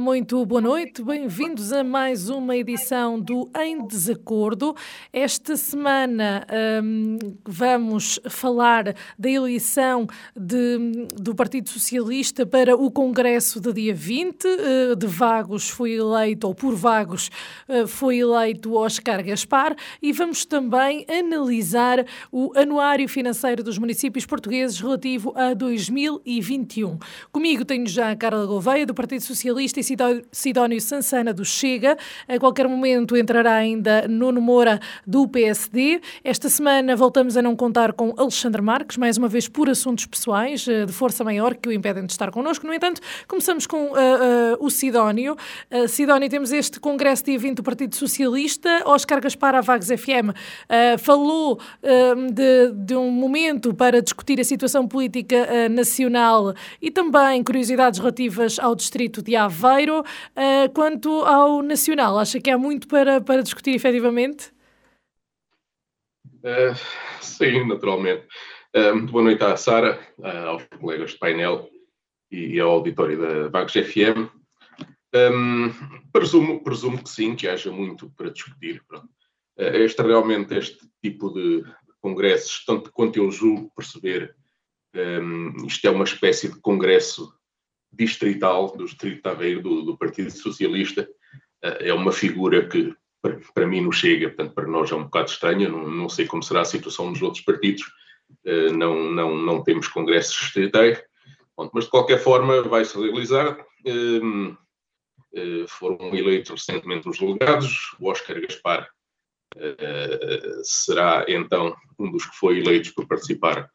Muito boa noite, bem-vindos a mais uma edição do Em Desacordo. Esta semana hum, vamos falar da eleição de, do Partido Socialista para o Congresso de dia 20. Uh, de Vagos foi eleito, ou por Vagos uh, foi eleito Oscar Gaspar, e vamos também analisar o Anuário Financeiro dos Municípios Portugueses relativo a 2021. Comigo tenho já a Carla Gouveia, do Partido Socialista e Sidónio Sansana do Chega. A qualquer momento entrará ainda Nuno Moura do PSD. Esta semana voltamos a não contar com Alexandre Marques, mais uma vez por assuntos pessoais eh, de força maior que o impedem de estar connosco. No entanto, começamos com uh, uh, o Sidónio. Uh, Sidónio, temos este congresso dia 20 do Partido Socialista. Oscar Gaspar, à Vagos FM, falou de, de, um momento para discutir a situação política nacional e também curiosidades relativas ao distrito de Aveiro. Aveiro. Uh, quanto ao Nacional, acha que há muito para, para discutir efetivamente? Uh, sim, naturalmente. Uh, muito boa noite à Sara, aos colegas de painel e ao auditório da Vagos FM. Um, presumo, presumo que sim, que haja muito para discutir. Pronto. Este realmente, este tipo de congressos, tanto quanto eu julgo perceber, um, isto é uma espécie de congresso distrital do Distrito de Aveiro, do, do Partido Socialista, eh, é uma figura que para, para, mim não chega, portanto para nós é um bocado estranha, não, não sei como será a situação nos outros partidos, eh, não, não, não temos congressos distritais, mas de qualquer forma vai-se realizar. Ehm, eh, foram eleitos recentemente os delegados, o Oscar Gaspar será então um dos que foi eleitos por participar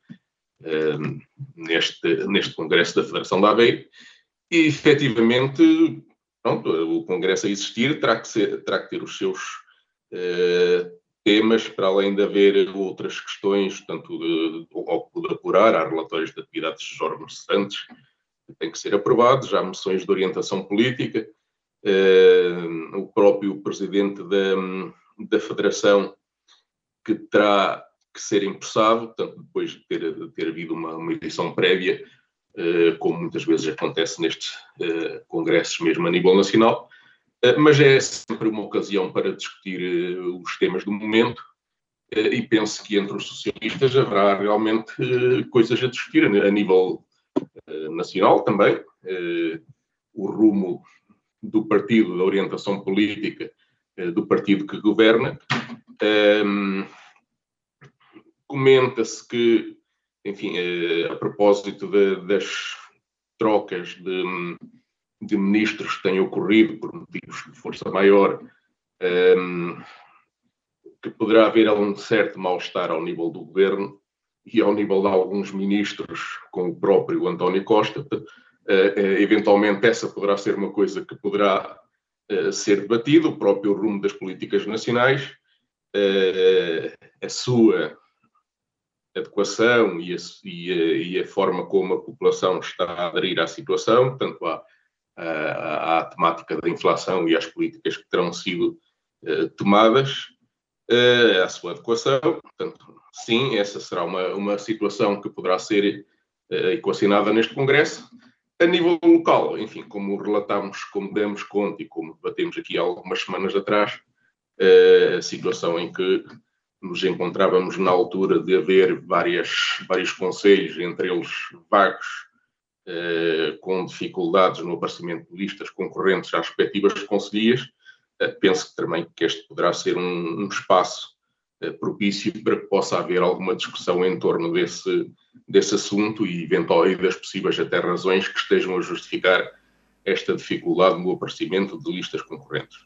neste, neste Congresso da Federação da Aveiro. E, efetivamente, pronto, o Congresso a existir terá que, ser, terá que ter os seus uh, temas, para além de haver outras questões, tanto de, de, de apurar, há relatórios de atividades de órgãos Santos, que têm que ser aprovados, há moções de orientação política, uh, o próprio presidente da, da Federação que terá que ser empossado, portanto, depois de ter, de ter havido uma, uma edição prévia, eh, como muitas vezes acontece nestes eh, congressos mesmo a nível nacional, eh, mas é sempre uma ocasião para discutir os temas do momento e penso que entre os socialistas haverá realmente coisas a discutir a nível nacional também, o rumo do partido, da orientação política do partido que governa. Comenta-se que enfim, eh, a propósito de, das trocas de, de, ministros que têm ocorrido por motivos de força maior, um, ehm, que poderá haver um certo mal-estar ao nível do governo e ao nível de alguns ministros, com o próprio António Costa. Uh, uh, eventualmente, essa poderá ser uma coisa que poderá ser debatida, o próprio rumo das políticas nacionais, a sua adequação e a, e, a, e a, forma como a população está a aderir à situação, tanto à, à, à temática da inflação e às políticas que terão sido uh, tomadas, uh, à sua adequação. Portanto, sim, essa será uma, uma situação que poderá ser uh, equacionada neste Congresso. A nível local, enfim, como relatámos, como demos conta e como debatemos aqui há algumas semanas atrás, a situação em que nos encontrávamos na altura de haver várias, vários conselhos, entre eles vagos, eh, com dificuldades no aparecimento de listas concorrentes às respectivas conselhias. Eh, penso também que este poderá ser um, um espaço eh, propício para que possa haver alguma discussão em torno desse, desse assunto e, eventualmente, das possíveis até razões que estejam a justificar esta dificuldade no aparecimento de listas concorrentes.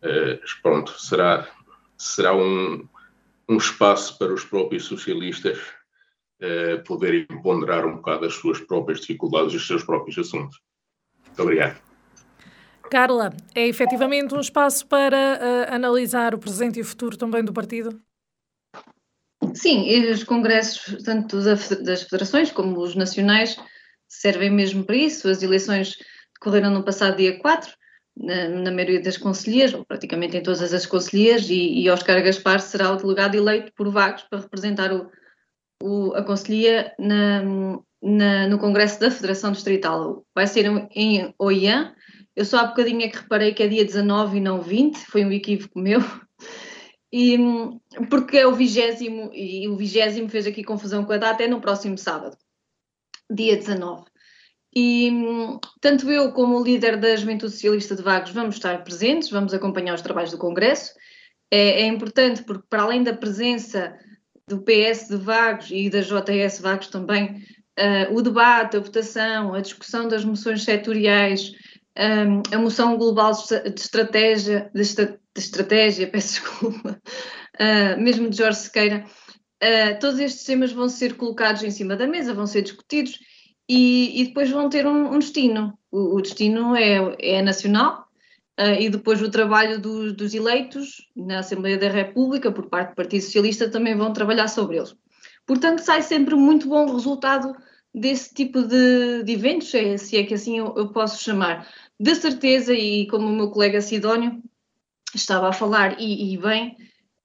Uh, pronto, será, será um, um espaço para os próprios socialistas uh, poderem ponderar um bocado as suas próprias dificuldades e os seus próprios assuntos. Muito obrigado. Carla, é efetivamente um espaço para uh, analisar o presente e o futuro também do partido? Sim, os congressos, tanto das federações como os nacionais, servem mesmo para isso. As eleições decorreram no passado dia 4, na, na maioria das conselheiras, ou praticamente em todas as conselheiras, e, e Oscar Gaspar será o delegado eleito por Vagos para representar o, o, a conselhia na, na, no Congresso da Federação Distrital. Vai ser em Oiã. Eu só há bocadinho é que reparei que é dia 19 e não 20, foi um equívoco meu. E, porque é o vigésimo, e o vigésimo fez aqui confusão com a data, é no próximo sábado, dia 19. E tanto eu como o líder da Juventude Socialista de Vagos vamos estar presentes, vamos acompanhar os trabalhos do Congresso. É, é importante porque, para além da presença do PS de Vagos e da JS Vagos também, uh, o debate, a votação, a discussão das moções setoriais, um, a moção global de estratégia, de, de estratégia, peço desculpa, uh, mesmo de Jorge Sequeira, uh, todos estes temas vão ser colocados em cima da mesa, vão ser discutidos e, e depois vão ter um, um destino. O, o, destino é, é nacional uh, e depois o trabalho do, dos eleitos na Assembleia da República, por parte do Partido Socialista, também vão trabalhar sobre eles. Portanto, sai sempre muito bom resultado desse tipo de, de eventos, é, se é que assim eu, eu posso chamar. De certeza, e como o meu colega Sidónio estava a falar, e, e bem,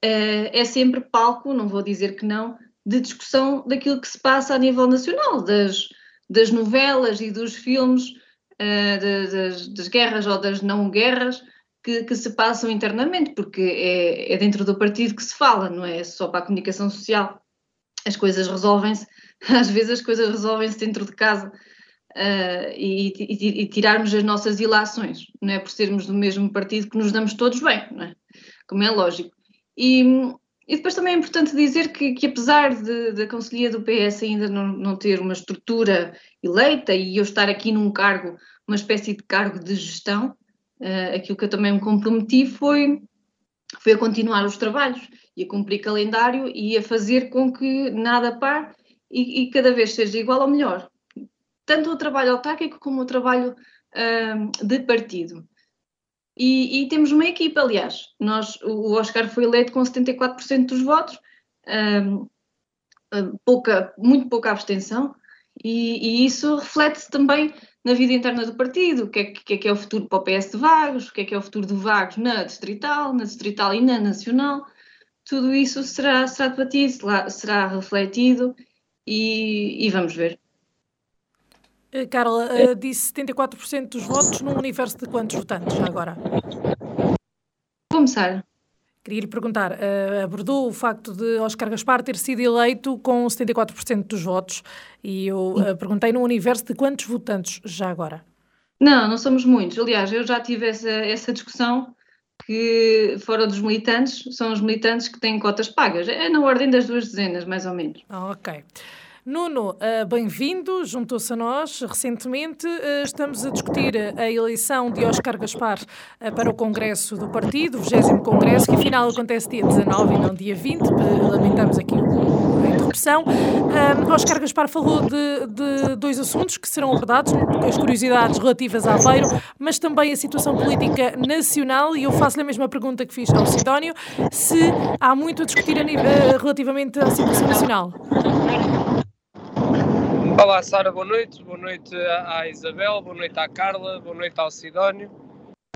uh, é sempre palco, não vou dizer que não, de discussão daquilo que se passa a nível nacional, das, das novelas e dos filmes, uh, das, das, guerras ou das não guerras que, que se passam internamente, porque é, é, dentro do partido que se fala, não é só para a comunicação social. As coisas resolvem-se, às vezes as coisas resolvem-se dentro de casa uh, e, e, e, tirarmos as nossas ilações, não é por sermos do mesmo partido que nos damos todos bem, não é? Como é lógico. E, e depois também é importante dizer que, que apesar da Conselhia do PS ainda não, não ter uma estrutura eleita e eu estar aqui num cargo, uma espécie de cargo de gestão, uh, aquilo que eu também me comprometi foi, foi a continuar os trabalhos e a cumprir calendário e a fazer com que nada pare e, e cada vez seja igual ou melhor. Tanto o trabalho autárquico como o trabalho uh, de partido. E, e, temos uma equipa, aliás. Nós, o Oscar foi eleito com 74% dos votos, um, pouca, muito pouca abstenção, e, e isso reflete-se também na vida interna do partido, o que é que, é, que é o futuro para o PS de Vagos, o que é que é o futuro de Vagos na distrital, na distrital e na nacional. Tudo isso será, será debatido, será, refletido e, e vamos ver. Eh, Carla, uh, disse 74% dos votos num universo de quantos votantes já agora? Começar. Queria lhe perguntar, uh, abordou o facto de Oscar Gaspar ter sido eleito com 74% dos votos e eu uh, perguntei no universo de quantos votantes já agora? Não, não somos muitos. Aliás, eu já tive essa, essa discussão que fora dos militantes, são os militantes que têm cotas pagas. É na ordem das duas dezenas, mais ou menos. ok. Nuno, uh, bem-vindo, juntou-se a nós recentemente. Uh, estamos a discutir a eleição de Oscar Gaspar uh, para o Congresso do Partido, o 20 Congresso, que afinal acontece dia 19 e não dia 20. Lamentamos aqui a interrupção. Oscar Gaspar falou de, de, dois assuntos que serão abordados, as curiosidades relativas a Aveiro, mas também a situação política nacional. E eu faço-lhe a mesma pergunta que fiz ao Sidónio: se há muito a discutir a, relativamente à situação nacional. Olá Sara, boa noite. Boa noite à Isabel, boa noite à Carla, boa noite ao Sidónio.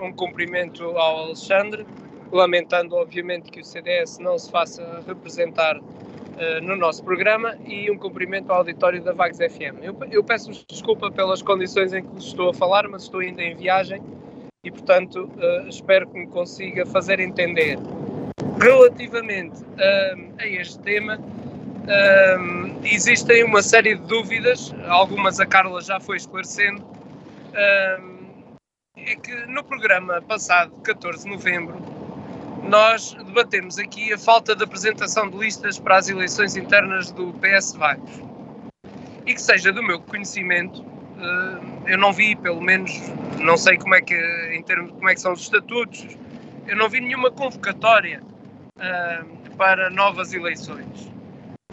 Um cumprimento ao Alexandre, lamentando obviamente que o CDS não se faça representar uh, no nosso programa e um cumprimento ao auditório da Vagos FM. Eu, eu peço desculpa pelas condições em que estou a falar, mas estou ainda em viagem e, portanto, uh, espero que me consiga fazer entender. Relativamente uh, a este tema, existem uma série de dúvidas, algumas a Carla já foi esclarecendo. É que no programa passado, 14 de novembro, nós debatemos aqui a falta de apresentação de listas para as eleições internas do PS Vagos. E que seja do meu conhecimento, eu não vi, pelo menos, não sei como é que, em termos, como é que são os estatutos, eu não vi nenhuma convocatória para novas eleições.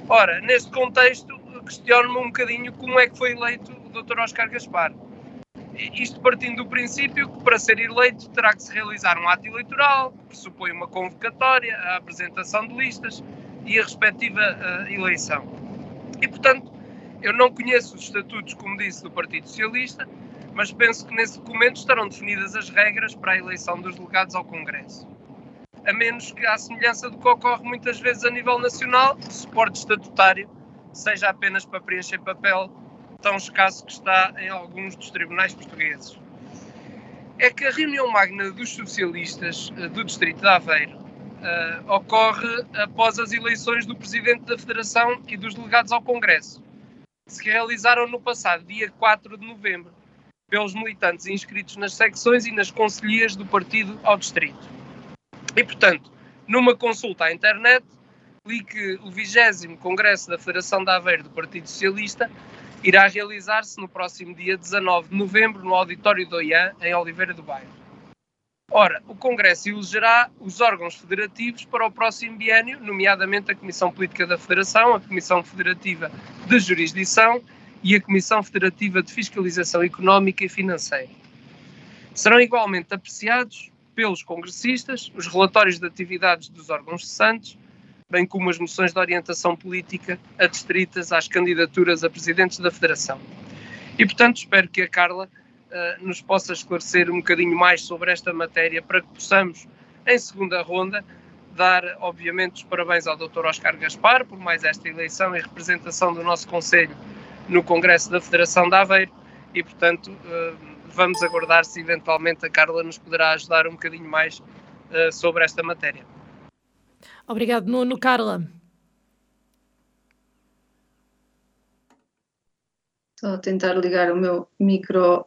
Ora, neste contexto, questiono-me um bocadinho como é que foi eleito o Dr. Oscar Gaspar. Isto partindo do princípio que para ser eleito terá que se realizar um ato eleitoral, que pressupõe uma convocatória, a apresentação de listas e a respectiva uh, eleição. E, portanto, eu não conheço os estatutos, como disse, do Partido Socialista, mas penso que nesse documento estarão definidas as regras para a eleição dos delegados ao Congresso. A menos que, à semelhança do que ocorre muitas vezes a nível nacional, suporte estatutário seja apenas para preencher papel tão escasso que está em alguns dos tribunais portugueses. É que a reunião magna dos socialistas eh, do Distrito de Aveiro uh, ocorre após as eleições do Presidente da Federação e dos delegados ao Congresso, que se realizaram no passado dia 4 de novembro, pelos militantes inscritos nas secções e nas conselhias do partido ao Distrito. E, portanto, numa consulta à internet, li que o 20 Congresso da Federação de Aveiro do Partido Socialista irá realizar-se no próximo dia 19 de novembro no auditório do IAN, em Oliveira do Bairro. Ora, o Congresso elegerá os órgãos federativos para o próximo biênio, nomeadamente a Comissão Política da Federação, a Comissão Federativa de Jurisdição e a Comissão Federativa de Fiscalização Económica e Financeira. Serão igualmente apreciados pelos congressistas os relatórios de atividades dos órgãos cessantes, bem como as moções de orientação política adstritas às candidaturas a presidentes da Federação. E, portanto, espero que a Carla uh, nos possa esclarecer um bocadinho mais sobre esta matéria para que possamos, em segunda ronda, dar, obviamente, os parabéns ao Dr. Oscar Gaspar por mais esta eleição e representação do nosso Conselho no Congresso da Federação de Aveiro e, portanto, uh, vamos aguardar se eventualmente a Carla nos poderá ajudar um bocadinho mais uh, sobre esta matéria. Obrigado, Nuno. Carla. Só tentar ligar o meu micro.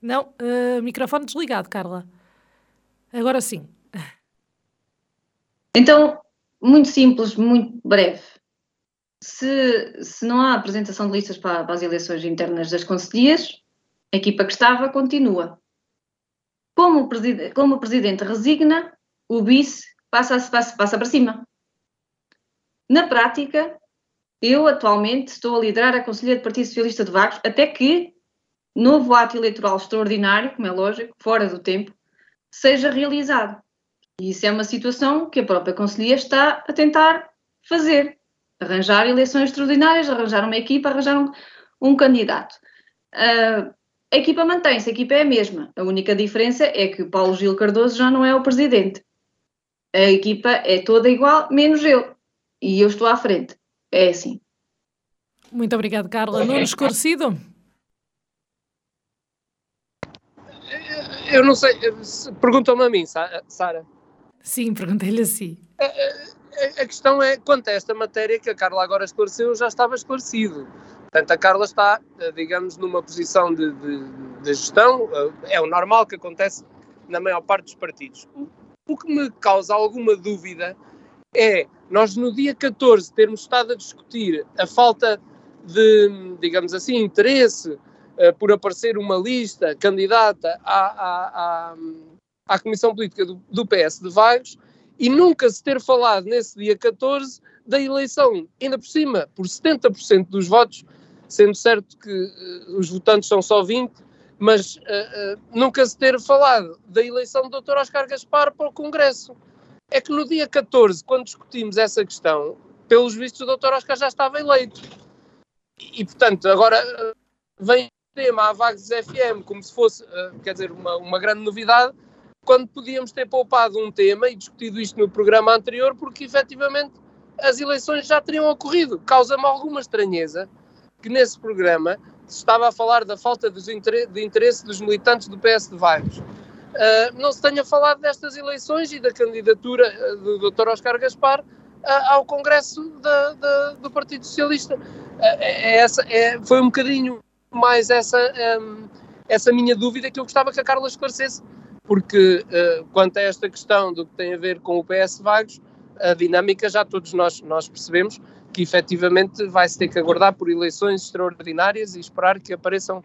Não, uh, microfone desligado, Carla. Agora sim. Então, muito simples, muito breve. Se, se não há apresentação de listas para, para as eleições internas das conselhias, a equipa que estava continua. Como o, preside, como o presidente resigna, o vice passa, passa, passa para cima. Na prática, eu atualmente estou a liderar a Conselhia do Partido Socialista de Vagos até que novo ato eleitoral extraordinário, como é lógico, fora do tempo, seja realizado. E isso é uma situação que a própria Conselhia está a tentar fazer. Arranjar eleições extraordinárias, arranjar uma equipa, arranjar um, um candidato. Uh, a equipa mantém-se, a equipa é a mesma. A única diferença é que o Paulo Gil Cardoso já não é o presidente a equipa é toda igual, menos eu. E eu estou à frente. É assim. Muito obrigado, Carla. Nuno esclarecido? Eu não sei, perguntou-me a mim, Sara. Sim, perguntei-lhe assim. A, questão é, quanto a esta matéria que a Carla agora esclareceu, já estava esclarecido. Portanto, a Carla está, digamos, numa posição de, de, de gestão, é o normal que acontece na maior parte dos partidos. O que me causa alguma dúvida é nós no dia 14 termos estado a discutir a falta de, digamos assim, interesse uh, por aparecer uma lista candidata à, à, à, à Comissão Política do, do, PS de Vagos e nunca se ter falado nesse dia 14 da eleição, ainda por cima, por 70% dos votos, sendo certo que uh, os votantes são só 20, mas uh, uh, nunca se ter falado da eleição do Dr. Oscar Gaspar para o Congresso. É que no dia 14, quando discutimos essa questão, pelos vistos o Dr. Oscar já estava eleito. E, portanto, agora vem o tema à Vagos FM como se fosse, quer dizer, uma, uma grande novidade, quando podíamos ter poupado um tema e discutido isto no programa anterior, porque efetivamente as eleições já teriam ocorrido. Causa-me alguma estranheza que nesse programa se estava a falar da falta de interesse dos militantes do PS de Vagos. Uh, não se tenha falado destas eleições e da candidatura ah, do Dr. Oscar Gaspar uh, ao Congresso do Partido Socialista. Uh, é, essa, é, foi um bocadinho mais essa, um, essa minha dúvida que eu gostava que a Carla esclarecesse, porque quanto a esta questão do que tem a ver com o PS Vagos, a dinâmica já todos nós, nós percebemos que efetivamente vai-se ter que aguardar por eleições extraordinárias e esperar que apareçam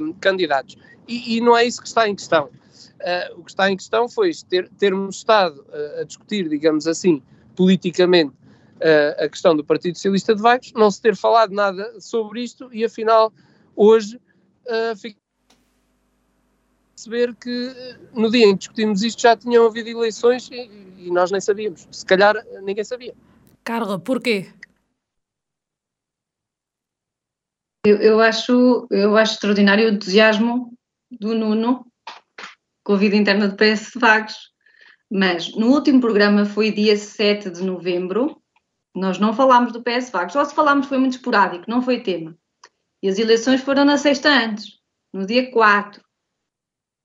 um, candidatos. E, e, não é isso que está em questão. Uh, o que está em questão foi ter, termos estado uh, a discutir, digamos assim, politicamente, uh, a questão do Partido Socialista de Vagos, não se ter falado nada sobre isto e afinal hoje uh, perceber que no dia em que discutimos isto já tinham havido eleições e, e nós nem sabíamos. Se calhar ninguém sabia. Carla, porquê? Eu, eu, acho, eu acho extraordinário o entusiasmo do Nuno com a vida interna do PS de Vagos. Mas no último programa foi dia 7 de novembro, nós não falámos do PS Vagos, só se falámos foi muito esporádico, não foi tema. E as eleições foram na sexta antes, no dia 4.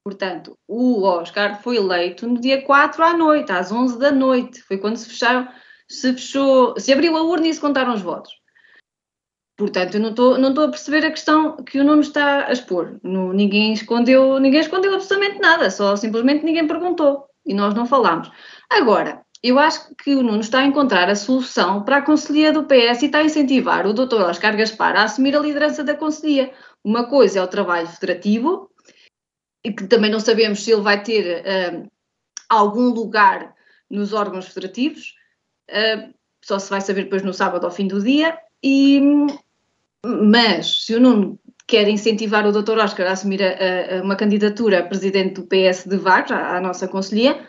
Portanto, o Oscar foi eleito no dia 4 à noite, às 11 da noite. Foi quando se fecharam, se fechou, se abriu a urna e se contaram os votos. Portanto, eu não estou não a perceber a questão que o Nuno está a expor. Ninguém escondeu, ninguém escondeu absolutamente nada, só simplesmente ninguém perguntou e nós não falámos. Agora, eu acho que o Nuno está a encontrar a solução para a Conselhia do PS e está a incentivar o Dr. Oscar Gaspar a assumir a liderança da Conselhia. Uma coisa é o trabalho federativo, e que também não sabemos se ele vai ter uh, algum lugar nos órgãos federativos, uh, só se vai saber depois no sábado ao fim do dia, e, mas se o Nuno quer incentivar o Dr. Oscar a assumir a, a, uma candidatura a presidente do PS de Vagos, à, à nossa conselhia,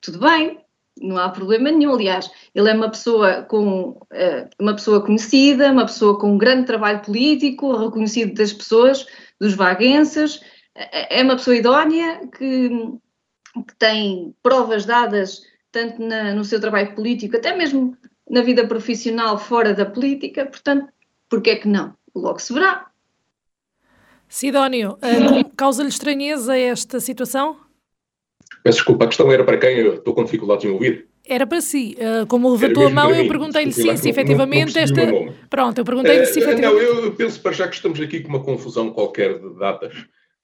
tudo bem, não há problema nenhum. Aliás, ele é uma pessoa com uh, uma pessoa conhecida, uma pessoa com um grande trabalho político, reconhecido das pessoas, dos vaguenses, é, uma pessoa idónea que, que tem provas dadas tanto na, no seu trabalho político, até mesmo na vida profissional fora da política, portanto, porque é que não? Logo se verá. Sidónio, uh, causa-lhe estranheza esta situação? Peço desculpa, a questão era para quem? Eu estou com dificuldade em ouvir. Era para si. Uh, como levantou a mão, eu perguntei-lhe sim, se efetivamente esta. Pronto, eu perguntei-lhe se efetivamente. Não, eu penso para já que estamos aqui com uma confusão qualquer de datas.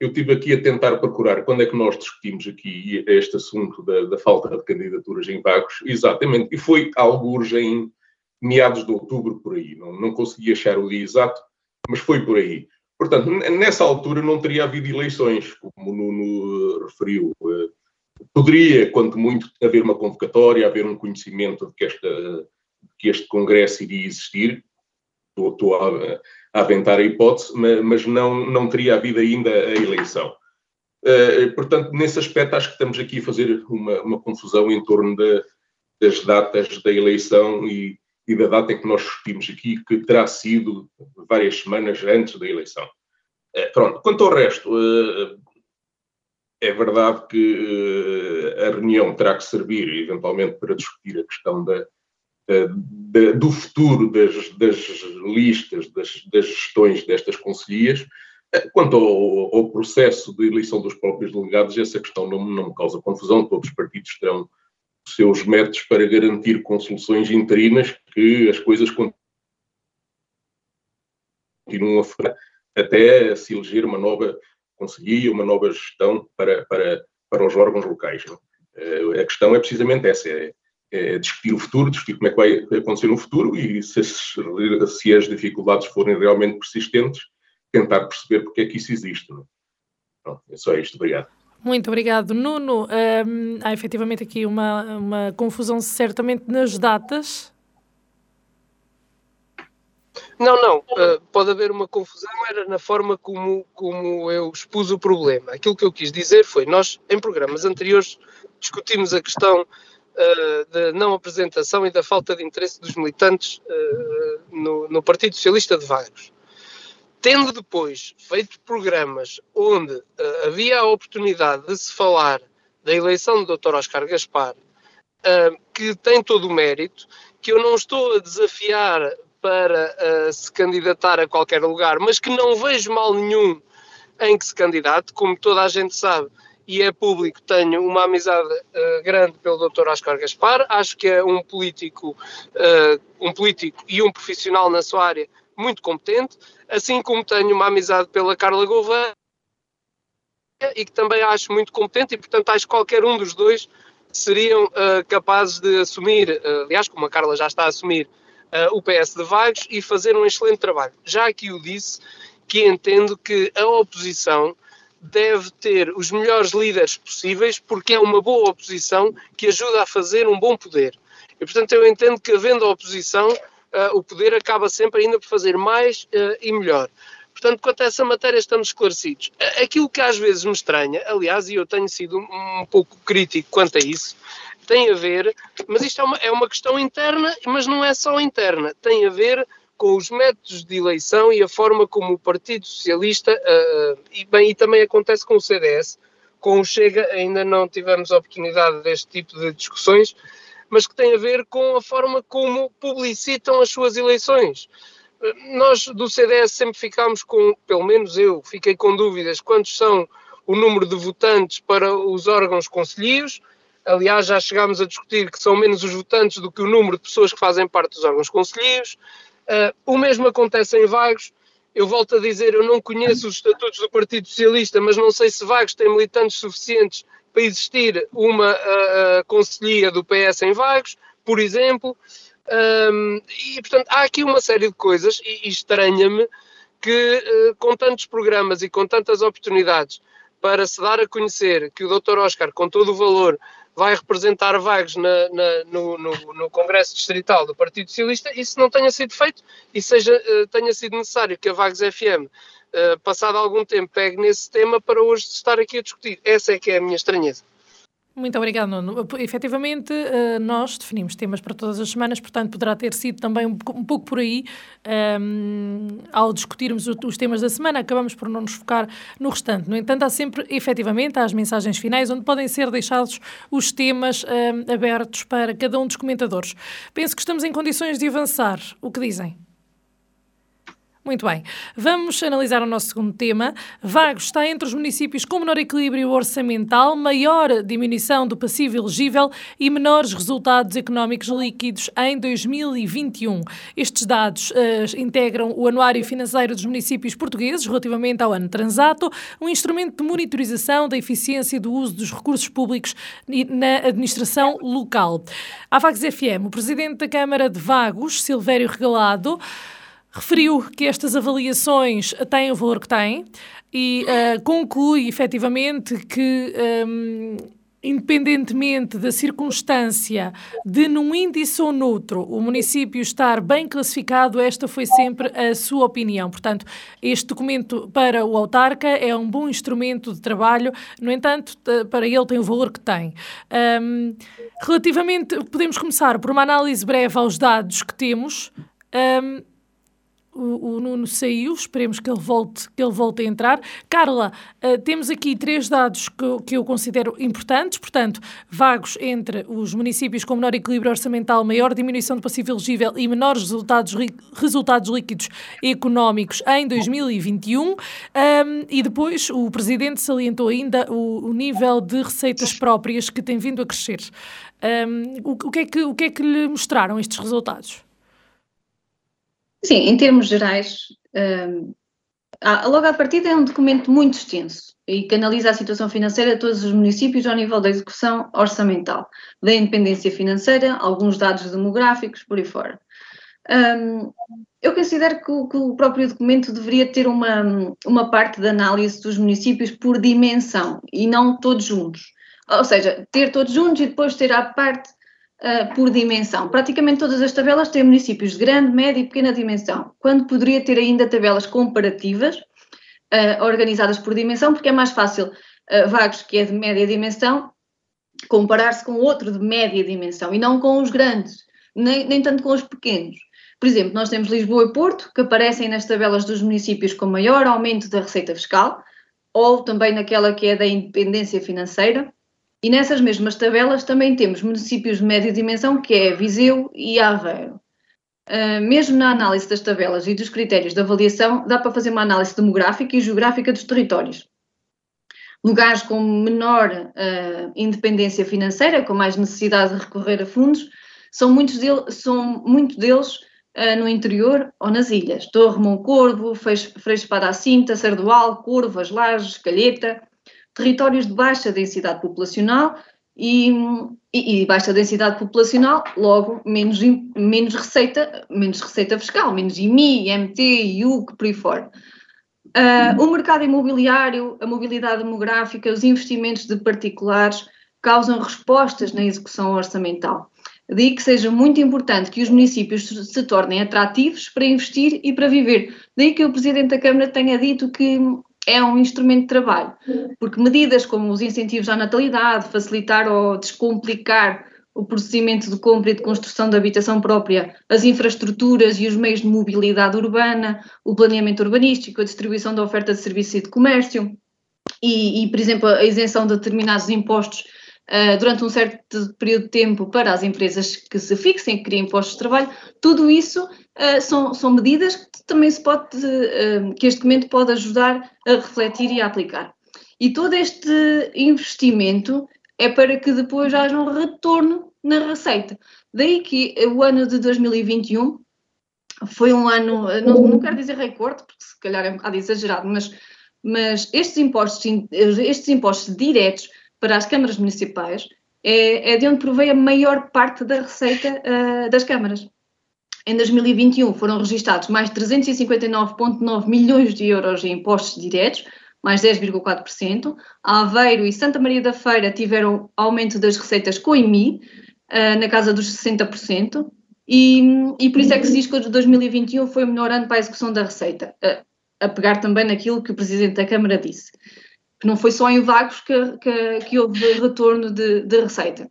Eu estive aqui a tentar procurar quando é que nós discutimos aqui este assunto da, da falta de candidaturas em vagos. Exatamente. E foi alguns em meados de outubro, por aí. Não, não consegui achar o dia exato, mas foi por aí. Portanto, nessa altura não teria havido eleições, como o Nuno referiu. Eh, poderia, quanto muito, haver uma convocatória, haver um conhecimento de que, esta, de que este Congresso iria existir. Estou, estou a, aventar a hipótese, mas, não, não teria havido ainda a eleição. Uh, portanto, nesse aspecto, acho que estamos aqui a fazer uma, uma confusão em torno de, das datas da eleição e, e da data em que nós discutimos aqui, que terá sido várias semanas antes da eleição. É, pronto, quanto ao resto, eh, é verdade que eh, a reunião terá que servir, eventualmente, para discutir a questão da, da, do futuro das, das listas, das, das, gestões destas conselhias. Quanto ao, ao, processo de eleição dos próprios delegados, essa questão não, não me causa confusão, todos os partidos terão seus métodos para garantir com soluções interinas que as coisas continuam a fazer até se eleger uma nova conselhia, uma nova gestão para, para, para os órgãos locais. Uh, a questão é precisamente essa, é, é, discutir o futuro, discutir como é que vai acontecer no futuro e se, se as dificuldades forem realmente persistentes, tentar perceber porque é que isso existe. Não? Pronto, é só isto, obrigado. Muito obrigado, Nuno. Um, há efetivamente aqui uma, uma confusão, certamente, nas datas. Não, não. Uh, pode haver uma confusão, era na forma como, como eu expus o problema. Aquilo que eu quis dizer foi: nós, em programas anteriores, discutimos a questão uh, da não apresentação e da falta de interesse dos militantes uh, no, no Partido Socialista de Vagos tendo depois feito programas onde uh, havia a oportunidade de se falar da eleição do Dr. Oscar Gaspar, que tem todo o mérito, que eu não estou a desafiar para se candidatar a qualquer lugar, mas que não vejo mal nenhum em que se candidate, como toda a gente sabe, e é público, tenho uma amizade uh, grande pelo Dr. Oscar Gaspar, acho que é um político, uh, um político e um profissional na sua área muito competente, assim como tenho uma amizade pela Carla Gouveia e que também acho muito competente e, portanto, acho que qualquer um dos dois seriam uh, capazes de assumir, aliás, como a Carla já está a assumir, o PS de Vagos e fazer um excelente trabalho. Já aqui o disse que entendo que a oposição deve ter os melhores líderes possíveis porque é uma boa oposição que ajuda a fazer um bom poder. E, portanto, eu entendo que, havendo oposição, uh, o poder acaba sempre ainda por fazer mais uh, e melhor. Portanto, quanto a essa matéria, estamos esclarecidos. Aquilo que às vezes me estranha, aliás, e eu tenho sido um, um pouco crítico quanto a isso, tem a ver, mas isto é uma, é uma questão interna, mas não é só interna, tem a ver com os métodos de eleição e a forma como o Partido Socialista, uh, e, bem, e também acontece com o CDS, com o Chega ainda não tivemos oportunidade deste tipo de discussões, mas que tem a ver com a forma como publicitam as suas eleições. Nós do CDS sempre ficámos com, pelo menos eu, fiquei com dúvidas quantos são o número de votantes para os órgãos conselheiros. Aliás, já chegámos a discutir que são menos os votantes do que o número de pessoas que fazem parte dos órgãos conselheiros. Uh, o mesmo acontece em Vagos. Eu volto a dizer, eu não conheço os estatutos do Partido Socialista, mas não sei se Vagos tem militantes suficientes para existir uma uh, uh, conselhia do PS em Vagos, por exemplo. Um, e, portanto, há aqui uma série de coisas, e, e estranha-me que, uh, com tantos programas e com tantas oportunidades para se dar a conhecer que o Dr. Oscar, com todo o valor, vai representar Vagos na, na, no, no, no, Congresso Distrital do Partido Socialista, isso não tenha sido feito e seja, uh, tenha sido necessário que a Vagos FM, eh, passado algum tempo, pegue nesse tema para hoje estar aqui a discutir. Essa é que é a minha estranheza. Muito obrigada, Nuno. Efetivamente, eh, nós definimos temas para todas as semanas, portanto, poderá ter sido também um, pouco por aí, um, ehm, ao discutirmos os temas da semana, acabamos por não nos focar no restante. No entanto, há sempre, efetivamente, as mensagens finais, onde podem ser deixados os temas um, ehm, abertos para cada um dos comentadores. Penso que estamos em condições de avançar. O que dizem? Muito bem. Vamos analisar o nosso segundo tema. Vagos está entre os municípios com menor equilíbrio orçamental, maior diminuição do passivo elegível e menores resultados económicos líquidos em 2021. Estes dados uh, integram o Anuário Financeiro dos Municípios Portugueses relativamente ao ano transato, um instrumento de monitorização da eficiência do uso dos recursos públicos na administração local. À Vagos FM, o Presidente da Câmara de Vagos, Silvério Regalado, referiu que estas avaliações têm o valor que têm e uh, conclui efetivamente que. Um, independentemente da circunstância de num índice ou noutro o município estar bem classificado, esta foi sempre a sua opinião. Portanto, este documento para o autarca é um bom instrumento de trabalho, no entanto, para ele tem o valor que tem. Um, relativamente, podemos começar por uma análise breve aos dados que temos. Um, o, o, Nuno saiu, esperemos que ele volte, que ele volte a entrar. Carla, uh, temos aqui três dados que, que eu considero importantes, portanto, vagos entre os municípios com menor equilíbrio orçamental, maior diminuição do passivo elegível e menores resultados, resultados líquidos económicos em 2021. Um, e depois o Presidente salientou ainda o, o, nível de receitas próprias que tem vindo a crescer. Um, o, o, que é que, o que é que lhe mostraram estes resultados? Sim, em termos gerais, um, logo à partida é um documento muito extenso e que analisa a situação financeira de todos os municípios ao nível da execução orçamental, da independência financeira, alguns dados demográficos, por aí fora. Um, eu considero que o, que o, próprio documento deveria ter uma, uma parte de análise dos municípios por dimensão e não todos juntos. Ou seja, ter todos juntos e depois ter à parte uh, por dimensão. Praticamente todas as tabelas têm municípios de grande, média e pequena dimensão, quando poderia ter ainda tabelas comparativas uh, organizadas por dimensão, porque é mais fácil uh, Vagos, que é de média dimensão, comparar-se com outro de média dimensão e não com os grandes, nem, nem tanto com os pequenos. Por exemplo, nós temos Lisboa e Porto, que aparecem nas tabelas dos municípios com maior aumento da receita fiscal, ou também naquela que é da independência financeira, e nessas mesmas tabelas também temos municípios de média dimensão, que é Viseu e Aveiro. Uh, mesmo na análise das tabelas e dos critérios de avaliação, dá para fazer uma análise demográfica e geográfica dos territórios. Lugares com menor uh, independência financeira, com mais necessidade de recorrer a fundos, são muitos, de, são muito deles uh, no interior ou nas ilhas. Torre, Moncorvo, Freixo Para a Cinta, Sardual, Curvas, Lages, Calheta, territórios de baixa densidade populacional e, e, e, baixa densidade populacional, logo menos, menos, receita, menos receita fiscal, menos IMI, IMT, IUC, por aí fora. Uh, o mercado imobiliário, a mobilidade demográfica, os investimentos de particulares causam respostas na execução orçamental. Daí que seja muito importante que os municípios se tornem atrativos para investir e para viver. Daí que o Presidente da Câmara tenha dito que é um instrumento de trabalho, porque medidas como os incentivos à natalidade, facilitar ou descomplicar o procedimento de compra e de construção de habitação própria, as infraestruturas e os meios de mobilidade urbana, o planeamento urbanístico, a distribuição da oferta de serviços e de comércio, e, e por exemplo, a isenção de determinados impostos uh, durante um certo período de tempo para as empresas que se fixem, que criem postos de trabalho, tudo isso uh, são, são medidas também se pode, uh, que este documento pode ajudar a refletir e a aplicar. E todo este investimento é para que depois haja um retorno na receita. Daí que o ano de 2021 foi um ano, não, não quero dizer recorde, porque se calhar é um bocado exagerado, mas, mas estes, impostos, estes impostos diretos para as câmaras municipais é, é de onde provém a maior parte da receita uh, das câmaras. Em 2021 foram registados mais 359,9 milhões de euros em impostos diretos, mais 10,4%. Aveiro e Santa Maria da Feira tiveram aumento das receitas com IMI, uh, na casa dos 60%, e, e por isso é que se diz que o de 2021 foi o melhor ano para a execução da receita, uh, a pegar também naquilo que o Presidente da Câmara disse que não foi só em vagos que, que, que houve retorno de, de receita.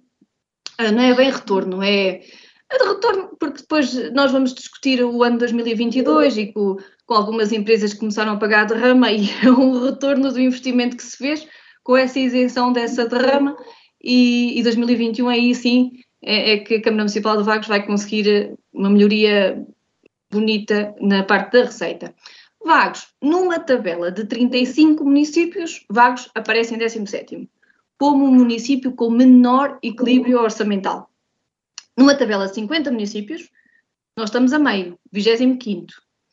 Ah, não é bem retorno, é de retorno, porque depois nós vamos discutir o ano 2022 e com, com algumas empresas que começaram a pagar a derrama e é um retorno do investimento que se fez com essa isenção dessa derrama e, e 2021 aí sim é, é, que a Câmara Municipal de Vagos vai conseguir uma melhoria bonita na parte da receita. Vagos, numa tabela de 35 municípios, Vagos aparece em 17 como o município com menor equilíbrio orçamental. Numa tabela de 50 municípios, nós estamos a meio, 25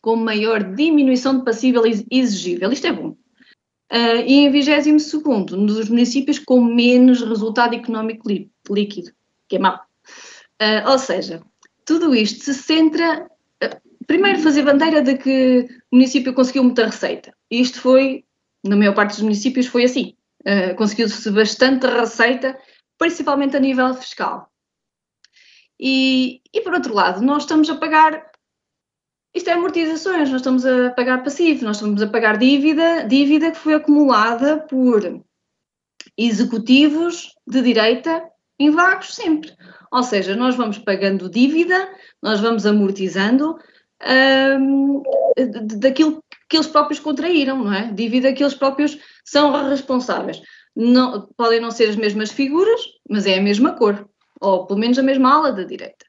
com maior diminuição de passível exigível. Isto é bom. Uh, e em 22 nos municípios com menos resultado económico líquido, que é mau. Uh, ou seja, tudo isto se centra primeiro fazer bandeira de que o município conseguiu muita receita. Isto foi, na maior parte dos municípios, foi assim. Uh, Conseguiu-se bastante receita, principalmente a nível fiscal. E, e, por outro lado, nós estamos a pagar. Isto é amortizações, nós estamos a pagar passivo, nós estamos a pagar dívida, dívida que foi acumulada por executivos de direita em vagos sempre. Ou seja, nós vamos pagando dívida, nós vamos amortizando, um, daquilo que eles próprios contraíram, não é? Dívida que eles próprios são responsáveis. Não, podem não ser as mesmas figuras, mas é a mesma cor, ou pelo menos a mesma ala da direita.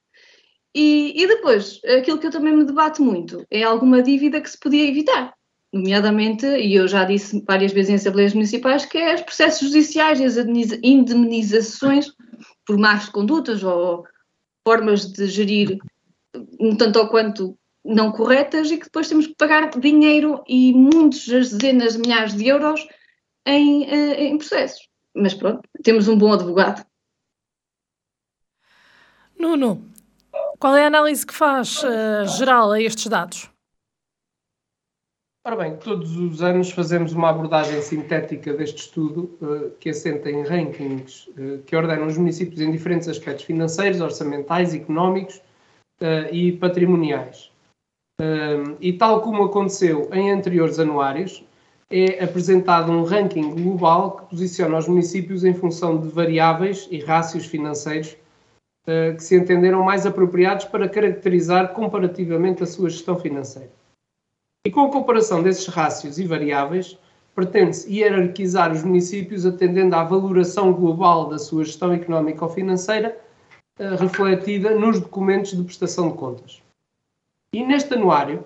E, e depois, aquilo que eu também me debato muito é alguma dívida que se podia evitar, nomeadamente, e eu já disse várias vezes em assembleias municipais, que é os processos judiciais e as indemnizações por más condutas ou formas de gerir um tanto ou quanto não corretas e que depois temos que pagar dinheiro e muitas dezenas de milhares de euros em, eh, em processos. Mas pronto, temos um bom advogado. Nuno, qual é a análise que faz uh, geral a estes dados? Ora bem, todos os anos fazemos uma abordagem sintética deste estudo, uh, que assenta em rankings uh, que ordenam os municípios em diferentes aspectos financeiros, orçamentais, económicos e patrimoniais e tal como aconteceu em anteriores anuários, é apresentado um ranking global que posiciona os municípios em função de variáveis e rácios financeiros que se entenderam mais apropriados para caracterizar comparativamente a sua gestão financeira. E com a comparação desses rácios e variáveis, pretende-se hierarquizar os municípios atendendo à valoração global da sua gestão económica ou financeira, uh, refletida nos documentos de prestação de contas. E neste anuário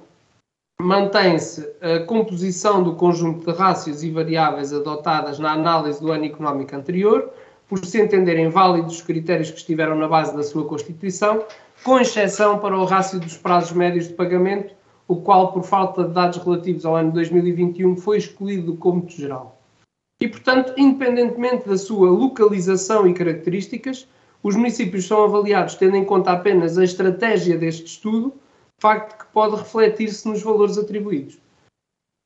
mantém-se a composição do conjunto de rácios e variáveis adotadas na análise do ano económico anterior, por se entenderem válidos os critérios que estiveram na base da sua Constituição, com exceção para o rácio dos prazos médios de pagamento, o qual, por falta de dados relativos ao ano 2021, foi excluído do cômputo geral. E, portanto, independentemente da sua localização e características, os municípios são avaliados tendo em conta apenas a estratégia deste estudo, facto que pode refletir-se nos valores atribuídos.